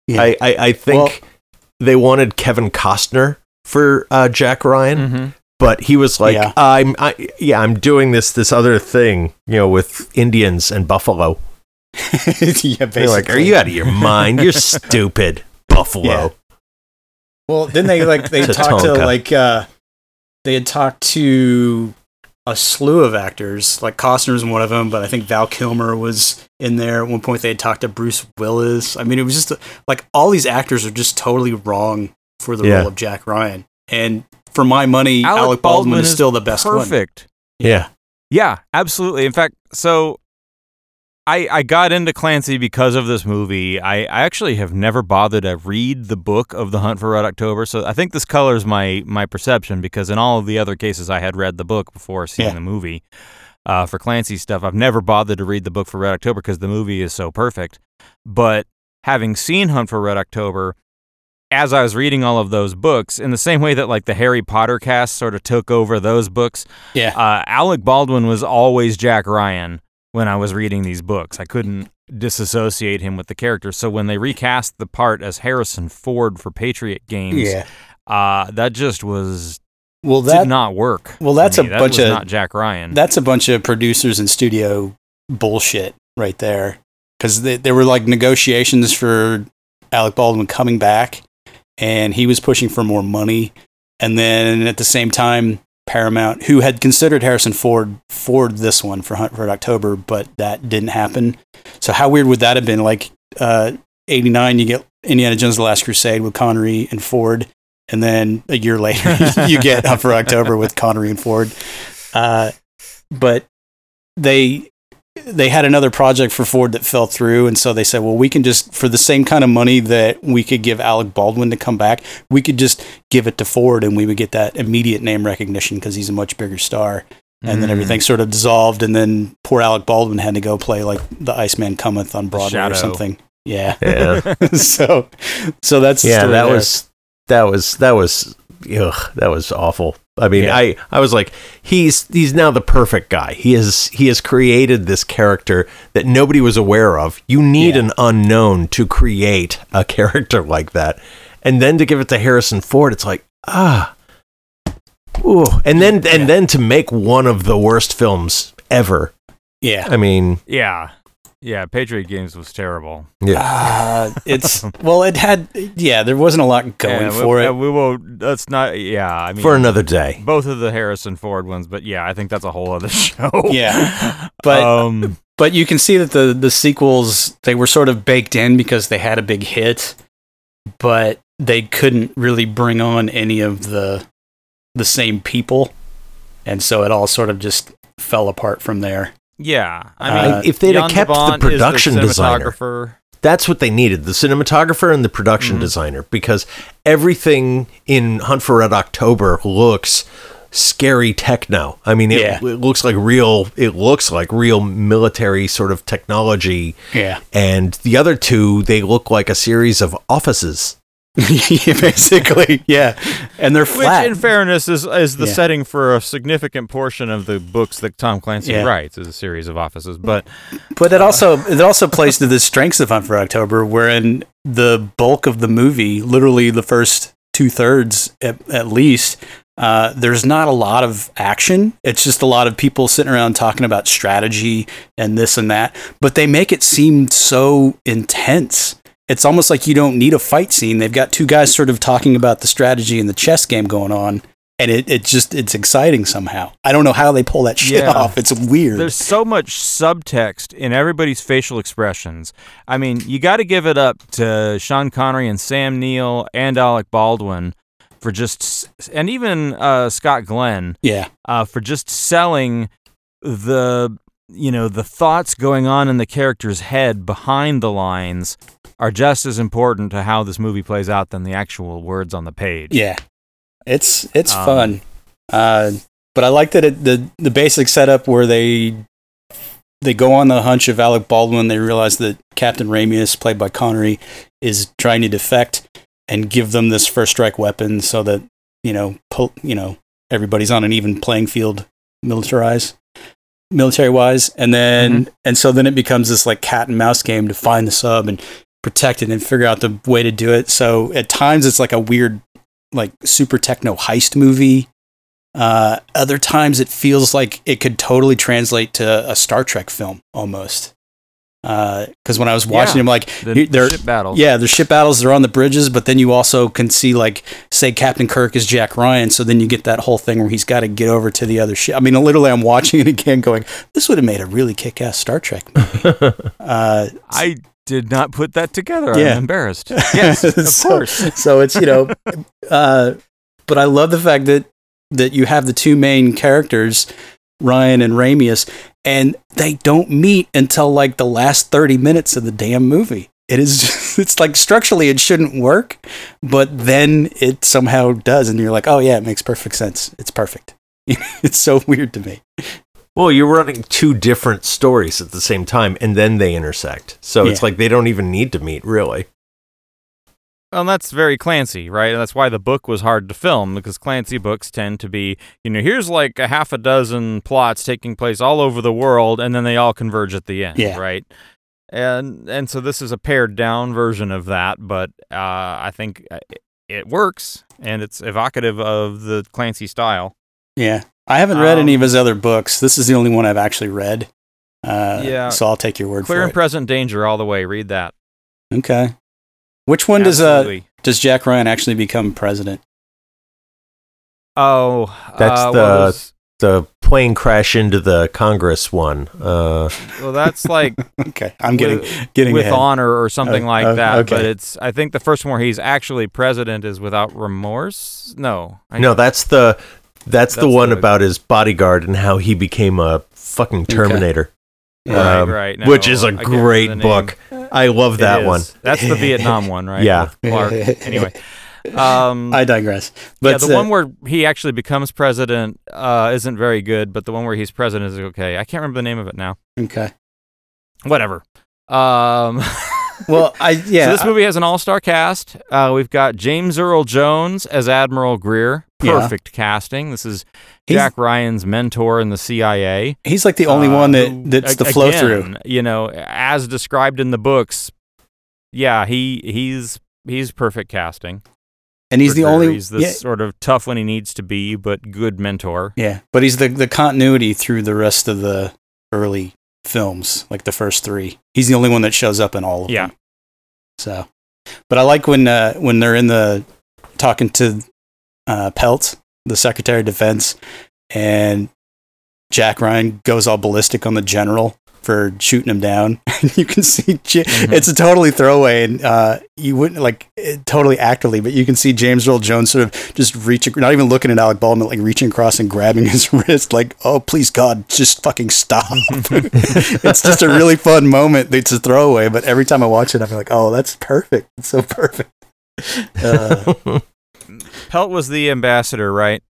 Yeah. I, I I think Well- they wanted Kevin Costner for uh, Jack Ryan, Mm-hmm. but he was like, Yeah. "I'm I, yeah, I'm doing this this other thing, you know, with Indians and buffalo." *laughs* yeah, basically. They're like, "Are you out of your mind? You're *laughs* stupid, buffalo." Yeah. Well, then they like they talked to like uh they had talked to a slew of actors, like Costner's one of them, but I think Val Kilmer was in there. At one point, they had talked to Bruce Willis. I mean, it was just like all these actors are just totally wrong for the Yeah. role of Jack Ryan. And for my money, Alec, Baldwin, is still the best one. Perfect. Yeah. Yeah, absolutely. In fact, so I I got into Clancy because of this movie. I, I actually have never bothered to read the book of The Hunt for Red October. So I think this colors my my perception because in all of the other cases I had read the book before seeing Yeah. the movie. Uh, for Clancy stuff, I've never bothered to read the book for Red October because the movie is so perfect. But having seen Hunt for Red October, as I was reading all of those books, in the same way that like the Harry Potter cast sort of took over those books, Yeah. uh, Alec Baldwin was always Jack Ryan when I was reading these books. I couldn't disassociate him with the character. So when they recast the part as Harrison Ford for Patriot Games, Yeah. uh, that just was Well, that did not work. well, that's a. That bunch was of- not Jack Ryan. that's a bunch of producers and studio bullshit right there. Because there were like negotiations for Alec Baldwin coming back, and he was pushing for more money. And then at the same time, Paramount, who had considered Harrison Ford for this one for Hunt for October, but that didn't happen. So how weird would that have been? Like uh, '89, you get Indiana Jones: The Last Crusade with Connery and Ford, and then a year later, *laughs* you get Hunt for October with Connery and Ford. Uh, but they they had another project for Ford that fell through, and so they said, "Well, we can just for the same kind of money that we could give Alec Baldwin to come back, we could just give it to Ford, and we would get that immediate name recognition because he's a much bigger star." And then Mm. everything sort of dissolved, and then poor Alec Baldwin had to go play like the Iceman Cometh on Broadway or something. Yeah. Yeah. *laughs* so, so that's the yeah, story that there. was that was that was ugh, that was awful. I mean, Yeah. I I was like, he's he's now the perfect guy. He has he has created this character that nobody was aware of. You need Yeah. an unknown to create a *laughs* character like that, and then to give it to Harrison Ford, it's like ah, ooh, and then and Yeah. then to make one of the worst films ever. yeah. I mean, yeah, yeah. Patriot Games was terrible. yeah, Uh, it's *laughs* well, it had yeah. There wasn't a lot going Yeah, for we, it. We will. That's not. Yeah, I mean, for another day. both of the Harrison Ford ones, but yeah, I think that's a whole other *laughs* show. Yeah. But- um, but you can see that the the sequels they were sort of baked in because they had a big hit, but they couldn't really bring on any of the the same people, and so it all sort of just fell apart from there. Yeah, I Uh, mean, if they'd have Jan kept the de Bont production designer. That's what they needed the cinematographer and the production Mhm. designer because everything in Hunt for Red October looks scary techno. I mean, it, Yeah. it looks like real, it looks like real military sort of technology. Yeah, And the other two, they look like a series of offices. *laughs* basically, yeah, and they're Which, flat. in fairness, is is the Yeah. setting for a significant portion of the books that Tom Clancy Yeah. writes, is a series of offices. But But it also it also plays to the strengths of Hunt for October, wherein the bulk of the movie, literally the first two thirds at, at least, Uh, there's not a lot of action. It's just a lot of people sitting around talking about strategy and this and that. But they make it seem so intense. It's almost like you don't need a fight scene. They've got two guys sort of talking about the strategy and the chess game going on. And it, it just it's exciting somehow. I don't know how they pull that shit Yeah. off. It's weird. There's so much subtext in everybody's facial expressions. I mean, you got to give it up to Sean Connery and Sam Neill and Alec Baldwin for just, and even uh, Scott Glenn yeah. uh, for just selling the, you know, the thoughts going on in the character's head behind the lines are just as important to how this movie plays out than the actual words on the page. Yeah, it's it's Um, fun, uh, but I like that it, the the basic setup where they they go on the hunch of Alec Baldwin. They realize that Captain Ramius, played by Connery, is trying to defect and give them this first strike weapon so that you know po- you know everybody's on an even playing field, militarized military wise and then and so then it becomes this like cat and mouse game to find the sub and protect it and figure out the way to do it so at times it's like a weird like super techno heist movie. Uh, other times it feels like it could totally translate to a Star Trek film almost. Because when I was watching Yeah. them, like The they're ship battles. yeah, the ship battles they're on the bridges, but then you also can see like say Captain Kirk is Jack Ryan, so then you get that whole thing where he's got to get over to the other ship. I mean, literally, I'm watching it again, going, "This would have made a really kick-ass Star Trek movie." *laughs* uh, I did not put that together. Yeah. I'm embarrassed. *laughs* Yes, of So- course. So it's you know, *laughs* uh, but I love the fact that that you have the two main characters, Ryan and Ramius, and they don't meet until like the last thirty minutes of the damn movie. It is just, *laughs* it's like structurally it shouldn't work, but then it somehow does, and you're like, oh yeah, it makes perfect sense. It's perfect. *laughs* it's so weird to me. Well, you're running two different stories at the same time, and then they intersect. So it's like they don't even need to meet, really. Well, that's very Clancy, right? And that's why the book was hard to film because Clancy books tend to be, you know, here's like a half a dozen plots taking place all over the world, and then they all converge at the end, Yeah. right? And and so this is a pared down version of that, but uh, I think uh, it- works and it's evocative of the Clancy style. Yeah, I haven't read any of Um, his other books. This is the only one I've actually read. Uh, Yeah. so I'll take your word Clear for it. Clear and present danger all the way. Read that. Okay. Which one does uh does Jack Ryan actually become president? Oh, That's uh, what the- was- The plane crash into the Congress one. Uh, well. That's like *laughs* Okay, I'm getting with, getting with ahead. honor or something Oh, like oh, that. But it's I think the first one where he's actually president is without remorse. No, I, no, that's the that's, the one the- about his bodyguard and how he became a fucking Terminator. Right, um, right. no, which is a can't great book. I love that one. That's the Vietnam one, right? Yeah. *laughs* anyway, um, I digress. But yeah, the uh, one where he actually becomes president uh, isn't very good, but the one where he's president is okay. I can't remember the name of it now. okay. Whatever. Um, *laughs* Well, I yeah. so this movie has an all-star cast. Uh, we've got James Earl Jones as Admiral Greer. Yeah. Perfect casting. This is He's- Jack Ryan's mentor in the CIA. he's like the only Uh, one that that's the flow through. You know, as described in the books. Yeah, he he's he's perfect casting. And he's the only He's this yeah, sort of tough when he needs to be, but good mentor. yeah, but he's the the continuity through the rest of the early films, like the first three. He's the only one that shows up in all of Yeah. them. Yeah. So, but I like when uh, when they're in the talking to uh, Pelt, the Secretary of Defense, and Jack Ryan goes all ballistic on the general for shooting him down. *laughs* you can see J- Mhm. it's a totally throwaway, and uh, you wouldn't like it, totally actively, but you can see James Earl Jones sort of just reaching, not even looking at Alec Baldwin, like reaching across and grabbing *laughs* his wrist, like, "Oh, please God, just fucking stop!" *laughs* it's just a really fun moment. It's a throwaway, but every time I watch it, I'm like, "Oh, that's perfect. It's so perfect." Uh, Pelt was the ambassador, right?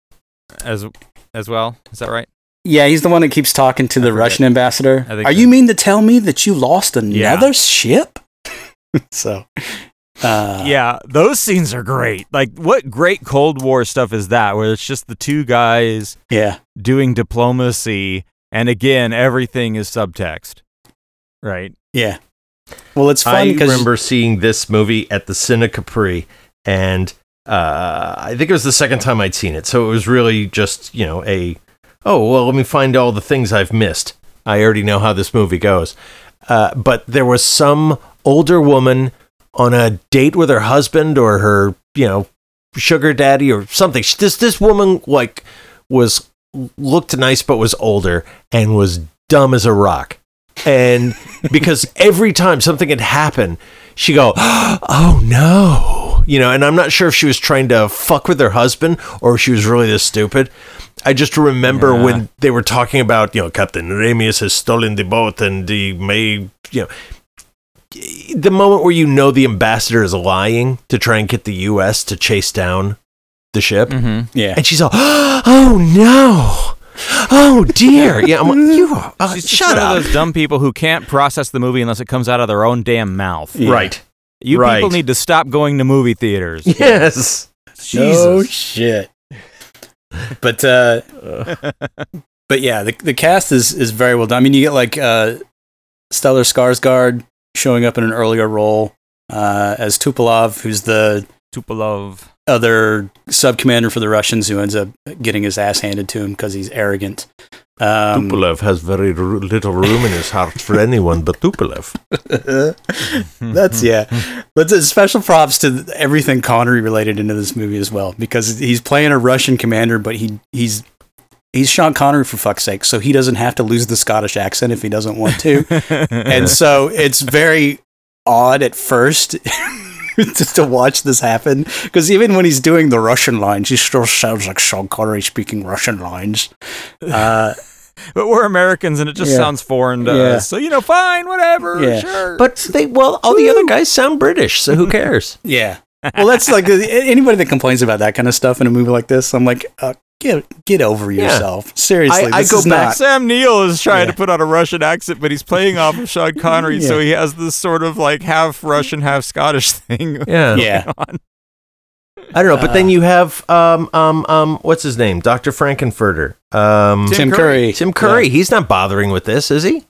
As as well. Is that right? yeah, he's the one that keeps talking to I the forget. Russian ambassador. I think Are so. you mean to tell me that you lost Yeah. another ship? *laughs* so, uh, yeah, those scenes are great. Like, what great Cold War stuff is that? Where it's just the two guys yeah, doing diplomacy, and again, everything is subtext, right? yeah. Well, it's fun I because remember seeing this movie at the Cine Capri, and uh, I think it was the second time I'd seen it, so it was really just you know a oh well, let me find all the things I've missed. I already know how this movie goes, uh, but there was some older woman on a date with her husband or her you know sugar daddy or something. She- This this woman like was looked nice but was older and was dumb as a rock. And because *laughs* every time something had happened, she go, *gasps* "Oh no." You know, and I'm not sure if she was trying to fuck with her husband or if she was really this stupid. I just remember Yeah. when they were talking about, you know, Captain Ramius has stolen the boat and he may, you know, the moment where you know the ambassador is lying to try and get the U.S. to chase down the ship, Mm-hmm. Yeah. and she's all, *gasps* "Oh no, oh dear." Yeah, I'm like, *laughs* you are, uh, She's just shut one up. of those dumb people who can't process the movie unless it comes out of their own damn mouth. Yeah. Right. You Right. people need to stop going to movie theaters. *laughs* Yes. No Jesus. shit. But uh *laughs* but yeah, the the cast is is very well done. I mean, you get like uh Stellan Skarsgård showing up in an earlier role uh as Tupolev, who's the Tupolev. Other sub commander for the Russians who ends up getting his ass handed to him because he's arrogant. Um, Tupolev has very r- little room in his heart for anyone but Tupolev. *laughs* That's yeah. But special props to everything Connery related into this movie as well because he's playing a Russian commander, but he he's he's Sean Connery for fuck's sake, so he doesn't have to lose the Scottish accent if he doesn't want to. *laughs* and so it's very odd at first. *laughs* *laughs* Just to watch this happen, because even when he's doing the Russian lines, he still sounds like Sean Connery speaking Russian lines. *laughs* Uh, but we're Americans and it just Yeah. sounds foreign to Yeah. us. So, you know, fine, whatever, Yeah. sure. But they, well, all the other guys sound British, so who *laughs* cares? Yeah. Well, that's like anybody that complains about that kind of stuff in a movie like this. I'm like, uh, get get over Yeah. yourself. Seriously, I- I go is back- not- Sam Neill is trying Yeah. to put on a Russian accent, but he's playing off of Sean *laughs* Connery, so he has this sort of like half Russian, half Scottish *laughs* thing. Yeah. Yeah, I don't know, but then Uh, you have um um um what's his name? Dr. Frank-N-Furter. Um Tim Tim Curry. Tim Curry. He's not bothering with this, is he?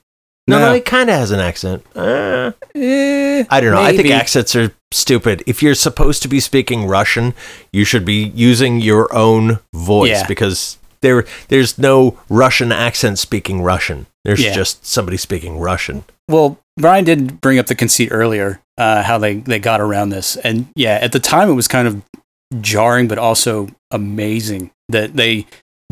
No, No. he kind of has an accent. Uh, Eh, I don't know. I think accents are stupid. If you're supposed to be speaking Russian, you should be using your own voice Yeah. because there there's no Russian accent speaking Russian. There's Yeah. just somebody speaking Russian. Well, Brian did bring up the conceit earlier, uh, how they they got around this, and yeah, at the time it was kind of jarring, but also amazing that they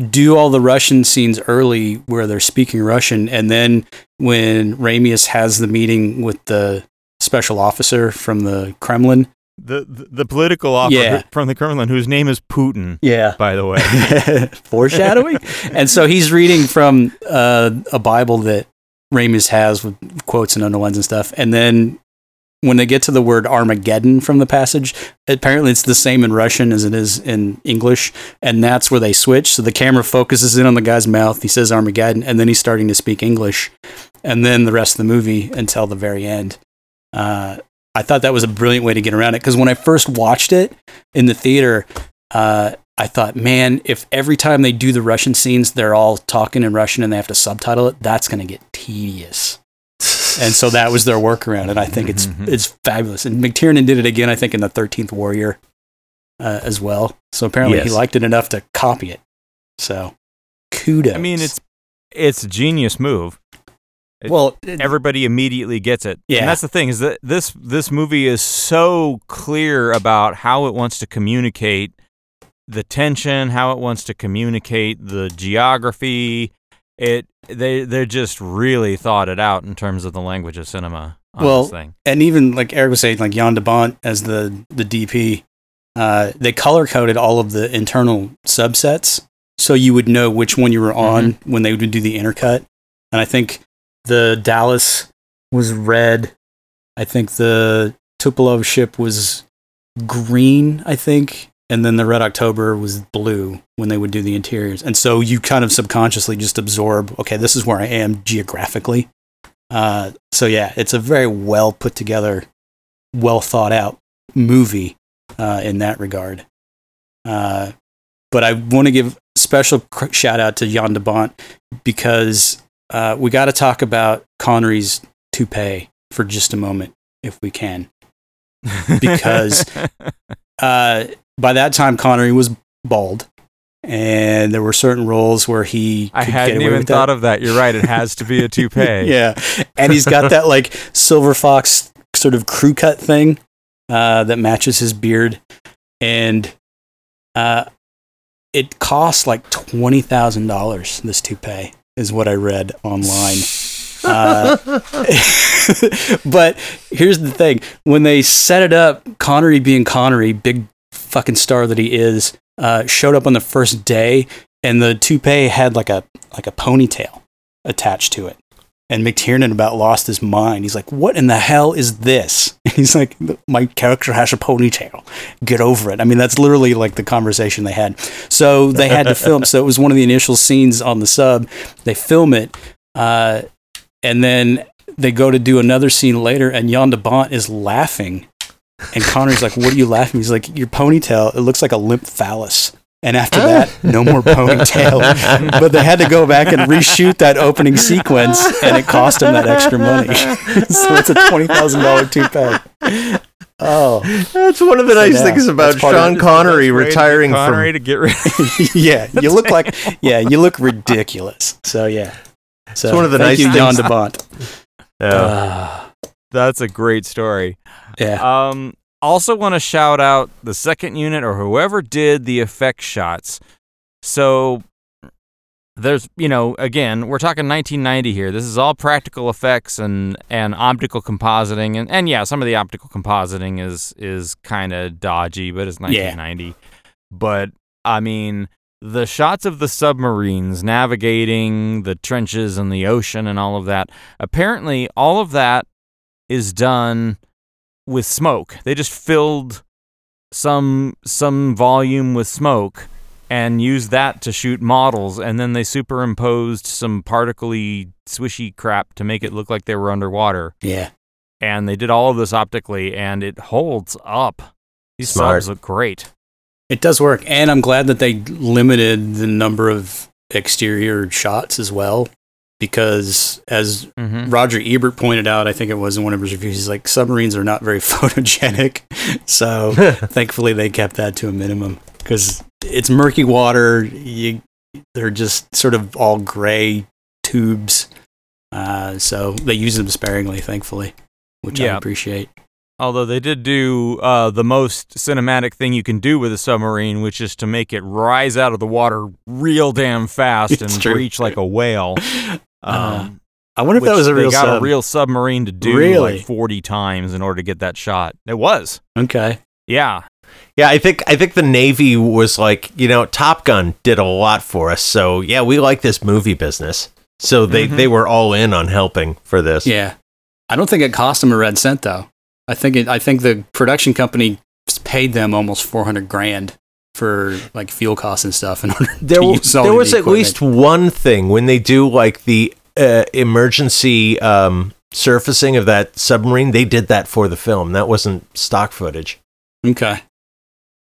do all the Russian scenes early where they're speaking Russian, and then when Ramius has the meeting with the special officer from the Kremlin, The, the the political officer Yeah. from the Kremlin, whose name is Putin, yeah, by the way. *laughs* foreshadowing. and so he's reading from uh, a Bible that Ramius has with quotes and underlines and stuff. And then when they get to the word Armageddon from the passage, apparently it's the same in Russian as it is in English. And that's where they switch. So the camera focuses in on the guy's mouth. He says Armageddon, and then he's starting to speak English. And then the rest of the movie until the very end. Uh, I thought that was a brilliant way to get around it because when I first watched it in the theater, uh, I thought, man, if every time they do the Russian scenes, they're all talking in Russian and they have to subtitle it, that's going to get tedious. And so that was their workaround, and I think it's Mhm. it's fabulous. And McTiernan did it again, I think, in the Thirteenth Warrior uh, as well. So apparently he liked it enough to copy it. So kudos. I mean, it's it's a genius move. it- well, it- Everybody immediately gets it. Yeah. And that's the thing is that this this movie is so clear about how it wants to communicate the tension, how it wants to communicate the geography. It they they just really thought it out in terms of the language of cinema on Well, this thing. and even like Eric was saying, like Jan de Bont as the the DP, uh, they color coded all of the internal subsets, so you would know which one you were on when they would do the intercut. And I think the Dallas was red. I think the Tupolev ship was green. I think, and then the Red October was blue when they would do the interiors. And so you kind of subconsciously just absorb, okay, this is where I am geographically. Uh, so yeah, it's a very well put together, well thought out movie uh, in that regard. Uh, but I want to give special cr- shout out to Jan de Bont because uh, we got to talk about Connery's toupee for just a moment, if we can. *laughs* because- Uh, by that time Connery was bald, and there were certain roles where he I hadn't even thought that. of that. You're right. It has to be a *laughs* toupee. yeah, and he's got that like silver fox sort of crew cut thing uh, that matches his beard, and uh, it costs like twenty thousand dollars. This toupee is what I read online. Uh, *laughs* but here's the thing: when they set it up, Connery being Connery, big fucking star that he is, uh, showed up on the first day, and the toupee had like a like a ponytail attached to it. And McTiernan about lost his mind. He's like, "What in the hell is this?" *laughs* And he's like, "My character has a ponytail. Get over it." I mean, that's literally like the conversation they had. So they had to film. So it was one of the initial scenes on the sub. They film it, uh, and then they go to do another scene later, and Jan de Bont is laughing, and Connor's like, "What are you laughing?" He's like, "Your ponytail. It looks like a limp phallus." And after ah. that, no more ponytail. *laughs* but they had to go back and reshoot that opening sequence, and it cost them that extra money. *laughs* so it's a twenty thousand dollar toupee. Oh, That's one of the So, nice yeah, things about that's part of Sean it. Connery That's retiring Connery from. to get rid. *laughs* yeah, you look like yeah, you look ridiculous. So yeah, so It's one of the thank nice you, Jan things- de Bont. *laughs* Yeah. Uh, That's a great story. yeah, Um, also want to shout out the second unit or whoever did the effect shots. So there's, you know, again, we're talking 1990 here. This is all practical effects and and optical compositing, and and yeah, some of the optical compositing is is kind of dodgy, but it's 1990. But I mean, the shots of the submarines navigating the trenches and the ocean and all of that. Apparently, all of that is done with smoke. They just filled some some volume with smoke and used that to shoot models and then they superimposed some particly swishy crap to make it look like they were underwater. yeah. And they did all of this optically and it holds up. These Smart. subs look great. It does work, and I'm glad that they limited the number of exterior shots as well, because as Mm-hmm. Roger Ebert pointed out, I think it was in one of his reviews, he's like submarines are not very *laughs* photogenic, *laughs* so *laughs* thankfully they kept that to a minimum because it's murky water. You, they're just sort of all gray tubes, uh, so they use them sparingly, thankfully, which I appreciate. Although they did do uh, the most cinematic thing you can do with a submarine, which is to make it rise out of the water real damn fast It's and true. breach like a whale. *laughs* Uh, Um, I wonder if that was a they real got sub. a real submarine to do Really? like 40 times in order to get that shot. It was. okay. Yeah. Yeah, I think I think the Navy was like, you know, Top Gun did a lot for us. So yeah, we like this movie business. So they Mhm. they were all in on helping for this. Yeah, I don't think it cost them a red cent though. I think it. I think the production company paid them almost four hundred grand for like fuel costs and stuff in order There, to w- use all there was the at least one thing when they do like the uh, emergency um, surfacing of that submarine. They did that for the film. That wasn't stock footage. Okay.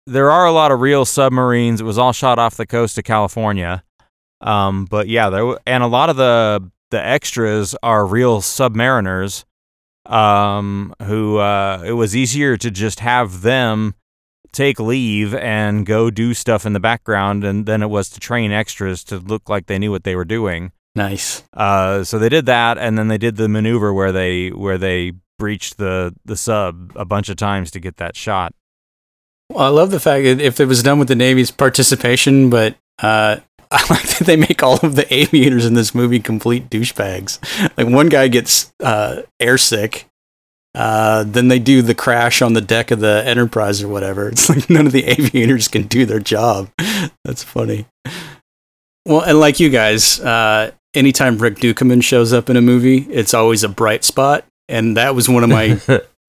There are a lot of real submarines. It was all shot off the coast of California. Um, but yeah, there w- and a lot of the the extras are real submariners um, who uh, it was easier to just have them take leave and go do stuff in the background and than it was to train extras to look like they knew what they were doing. Nice. Uh, so they did that, and then they did the maneuver where they where they breached the the sub a bunch of times to get that shot. Well, I love the fact that if it was done with the Navy's participation, but uh, *laughs* I like that they make all of the aviators in this movie complete douchebags. Like one guy gets uh, airsick. Uh, then they do the crash on the deck of the Enterprise or whatever. *laughs* It's like none of the aviators can do their job. *laughs* That's funny. Well, and like you guys, uh, anytime Rick Ducommun shows up in a movie, it's always a bright spot. And that was one of my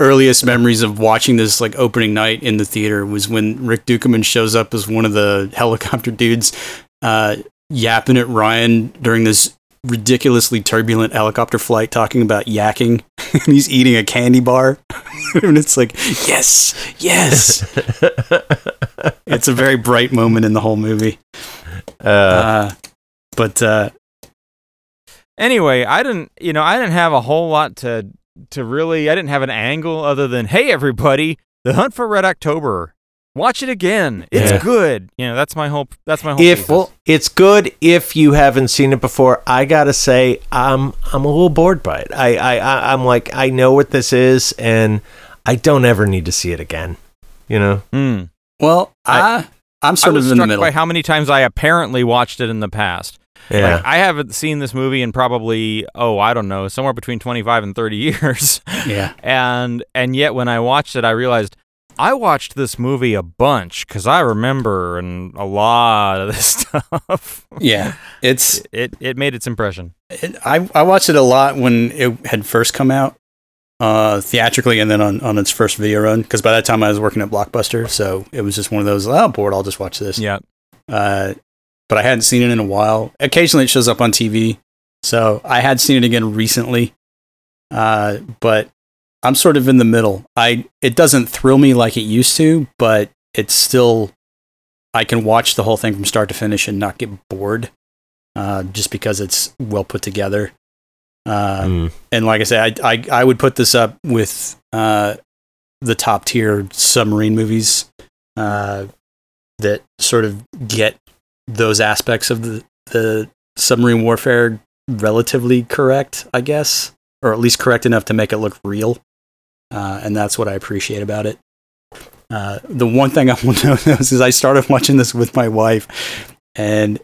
earliest memories of watching this like opening night in the theater was when Rick Ducommun shows up as one of the helicopter dudes uh, yapping at Ryan during this ridiculously turbulent helicopter flight talking about yakking. *laughs* And he's eating a candy bar. *laughs* And it's like yes yes. *laughs* It's a very bright moment in the whole movie. Uh, uh, but uh, Anyway, I didn't, you know, I didn't have a whole lot to to really. I didn't have an angle other than, hey, everybody, the hunt for Red October watch it again. It's Yeah. good. You know, that's my whole. That's my whole. if well, it's good if you haven't seen it before i gotta say i'm i'm a little bored by it I, I I- i'm like i know what this is and i don't ever need to see it again you know Hmm. Well, I- I, I'm I sort was of in the struck middle. by how many times I apparently watched it in the past. yeah Like, I haven't seen this movie in probably oh I don't know somewhere between twenty five and thirty *laughs* years. yeah. and and yet when I watched it, I realized I watched this movie a bunch because I remember and a lot of this *laughs* stuff. Yeah. It's it it made its impression. it, I I watched it a lot when it had first come out, uh, theatrically, and then on, on its first video run. Because by that time I was working at Blockbuster, so it was just one of those. Oh, I'm bored. I'll just watch this. Yeah, Uh, but I hadn't seen it in a while. Occasionally, it shows up on TV, so I had seen it again recently. Uh, but I'm sort of in the middle. I it doesn't thrill me like it used to, but it's still. I can watch the whole thing from start to finish and not get bored, uh, just because it's well put together. Uh, Mm. and like I said, I, I I would put this up with uh, the top tier submarine movies uh, that sort of get those aspects of the the submarine warfare relatively correct, I guess, or at least correct enough to make it look real. Uh, and that's what I appreciate about it. Uh, the one thing I *laughs* will notice is I started watching this with my wife, and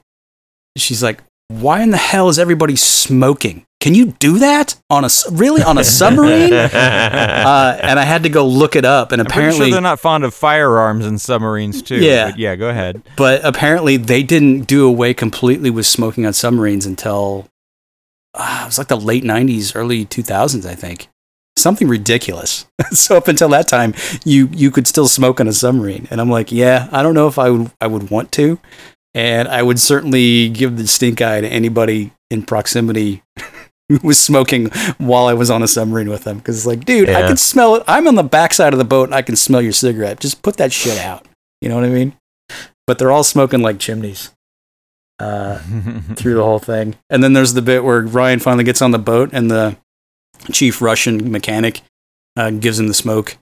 she's like, "Why in the hell is everybody smoking? Can you do that on a really on a *laughs* submarine?" *laughs* uh, and I had to go look it up, and I'm apparently sure they're not fond of firearms and submarines too. Yeah. but yeah. Go ahead. but apparently they didn't do away completely with smoking on submarines until uh, it was like the late 90s early 2000s i think something ridiculous. *laughs* So up until that time you you could still smoke on a submarine. And i'm like yeah i don't know if i would i would want to. And i would certainly give the stink eye to anybody in proximity *laughs* who was smoking while i was on a submarine with them. Because it's like dude i Yeah. can smell it i'm on the backside of the boat and i can smell your cigarette. Just put that shit out. You know what i mean? But they're all smoking like chimneys uh, *laughs* through the whole thing. And then there's the bit where Ryan finally gets on the boat and the chief Russian mechanic uh, gives him the smoke.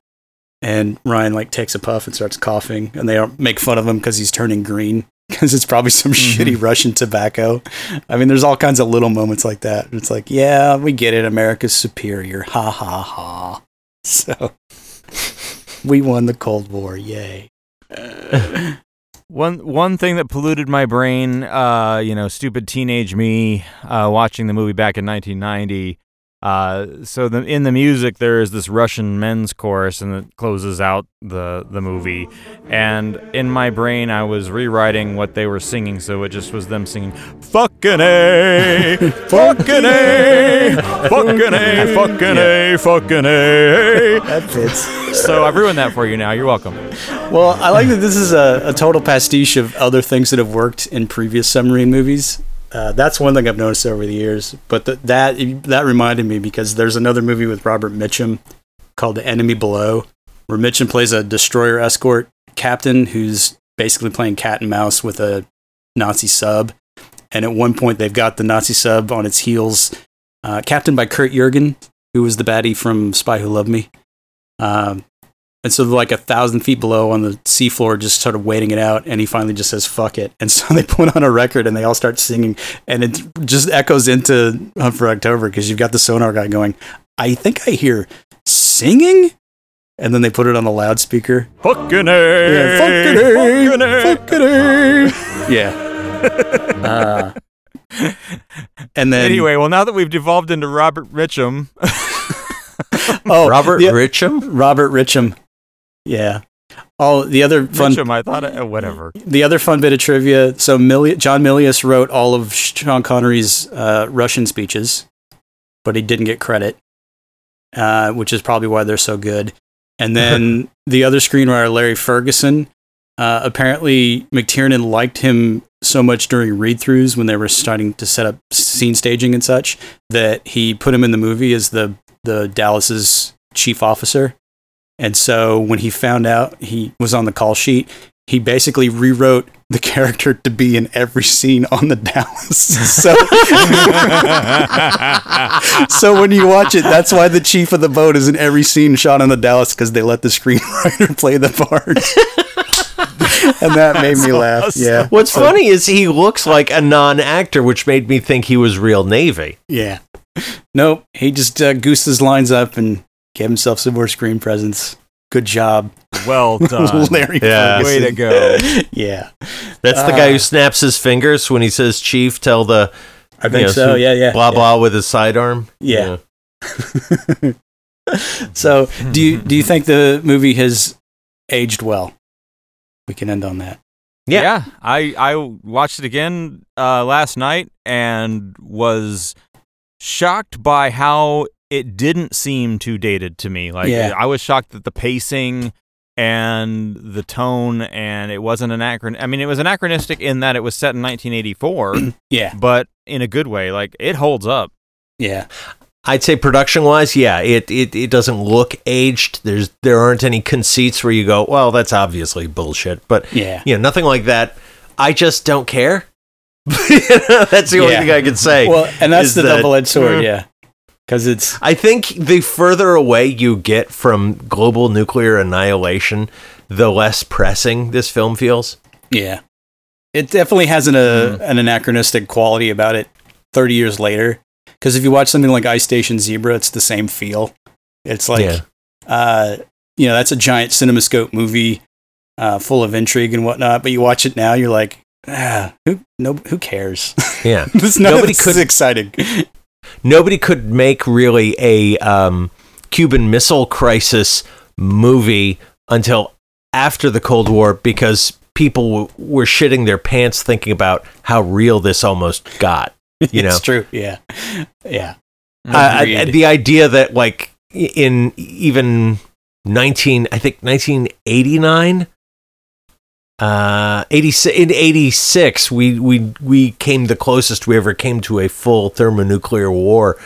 And Ryan like takes a puff and starts coughing, and they make fun of him because he's turning green *laughs* because it's probably some shitty Russian tobacco. I mean, there's all kinds of little moments like that. It's like, yeah, we get it. America's superior. Ha ha ha. *laughs* So we won the Cold War. Yay. *laughs* One one thing that polluted my brain, uh, you know, stupid teenage me, uh, watching the movie back in 1990. Uh, so the, in the music, there is this Russian men's chorus, and it closes out the the movie. And in my brain, I was rewriting what they were singing, so it just was them singing "fucking a, *laughs* fucking a, fucking a, fucking a, fucking a." That fits. So I've ruined that for you now. You're welcome. Well, I like that this is a, a total pastiche of other things that have worked in previous submarine movies. Uh, that's one thing I've noticed over the years. But th- that that reminded me because there's another movie with Robert Mitchum called The Enemy Below, where Mitchum plays a destroyer escort captain who's basically playing cat and mouse with a Nazi sub. And at one point, they've got the Nazi sub on its heels, uh, captained by Kurt Jurgen, who was the baddie from Spy Who Loved Me. Um, and so, like a thousand feet below on the seafloor, just started waiting it out. And he finally just says, fuck it. And so *laughs* they put on a record and they all start singing. And it just echoes into Hunt for October because you've got the sonar guy going, I think I hear singing. And then they put it on the loudspeaker. Fucking a, Yeah, fucking A, fucking a. fucking Yeah. *laughs* Uh, and then, Anyway, well, now that we've devolved into Robert Mitchum, *laughs* oh, Robert the- Richam? Robert Richam. Yeah. Oh, the other fun Mitchum, I thought, uh, whatever. the other fun bit of trivia so Mili- John Milius wrote all of Sean Connery's uh, Russian speeches, but he didn't get credit, uh, which is probably why they're so good. And then *laughs* the other screenwriter, Larry Ferguson, uh, apparently McTiernan liked him so much during read throughs when they were starting to set up scene staging and such that he put him in the movie as the, the Dallas's chief officer. And so when he found out he was on the call sheet, he basically rewrote the character to be in every scene on the Dallas. *laughs* So, *laughs* so when you watch it, that's why the chief of the boat is in every scene shot on the Dallas because they let the screenwriter *laughs* play the part. and that made me laugh. Yeah. What's funny is he looks like a non-actor, which made me think he was real Navy. Yeah. Nope. He just uh, goosed his lines up and gave himself some more screen presence. Good job, Well *laughs* done. Larry. Yeah. Way to go. *laughs* Yeah. That's the guy Uh, who snaps his fingers when he says "Chief." Tell the I think know, so. Yeah. Yeah. blah blah with his sidearm. Yeah. *laughs* So, do you do you think the movie has aged well? We can end on that. Yeah. Yeah. I I watched it again uh, last night and was shocked by how it didn't seem too dated to me. Like Yeah. I was shocked that the pacing and the tone and it wasn't anachron I mean it was anachronistic in that it was set in 1984, *clears throat* Yeah. but in a good way. Like it holds up. Yeah. I'd say production wise, yeah, it, it it doesn't look aged. There's there aren't any conceits where you go, well, that's obviously bullshit. But Yeah. you know, nothing like that. I just don't care. *laughs* that's the only Yeah. thing I can say. Well, and that's the that- double-edged sword. Mm. Yeah. Because it's I think the further away you get from global nuclear annihilation, the less pressing this film feels. yeah, it definitely has an uh, an anachronistic quality about it. Thirty years later, because if you watch something like Ice Station Zebra, it's the same feel. It's like, Yeah. uh, you know, that's a giant CinemaScope movie, uh, full of intrigue and whatnot. But you watch it now, you're like, ah, who no, who cares? Yeah. *laughs* this none Nobody could- is exciting. Nobody could make really a um, Cuban Missile Crisis movie until after the Cold War because people w- were shitting their pants thinking about how real this almost got. *laughs* You know, it's true. Yeah, yeah. Uh, I- the idea that like in even 19 i think 1989 uh 86 in 86 we we we came the closest we ever came to a full thermonuclear war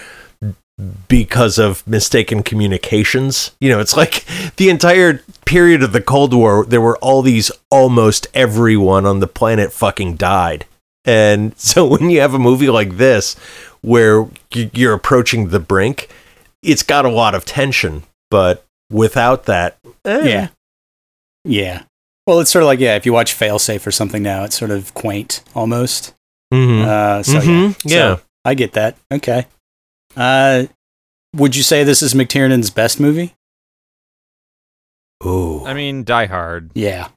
because of mistaken communications you know it's like *laughs* the entire period of the cold war there were all these almost everyone on the planet fucking died and *laughs* so when you have a movie like this where you're approaching the brink it's got a lot of tension but without that eh, Yeah. Yeah. Well, it's sort of like, yeah, if you watch Failsafe or something now, it's sort of quaint almost. mhm. Uh, so, yeah. Mhm, yeah. So, I get that. Okay. Uh, would you say this is McTiernan's best movie? Ooh, I mean, Die Hard. Yeah.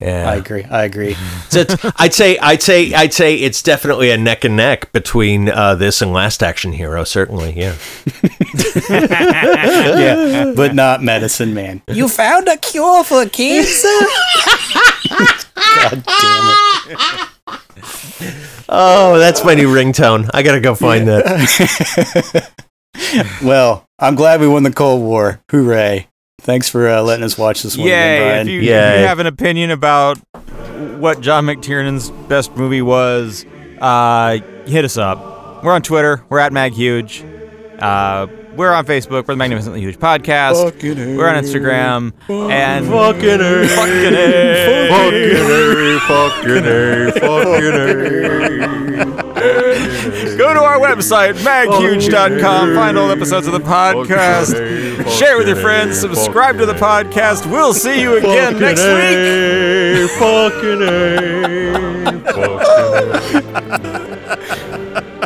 Yeah. I agree. I agree. *laughs* So it's- I'd say, I'd say, I'd say it's definitely a neck and neck between uh, this and Last Action Hero. Certainly, yeah. *laughs* yeah. But not Medicine Man. You found a cure for cancer? *laughs* God damn it. Oh, that's my new ringtone. I gotta go find that. Well, I'm glad we won the Cold War. Hooray. Thanks for uh, letting us watch this one again, Yay! Brian. If you, Yay. if you have an opinion about what John McTiernan's best movie was, uh, hit us up. We're on Twitter. We're at MagHuge. Uh, we're on Facebook. We're the Magnificently Huge Podcast. Fucking We're on Instagram. And Fucking her. Fucking A. Fucking her. Fucking her. *laughs* go to our website, maghuge.com. Find all episodes of the podcast. Share with your friends. Subscribe to the podcast. We'll see you again next week. Fucking A. Fucking *laughs* A.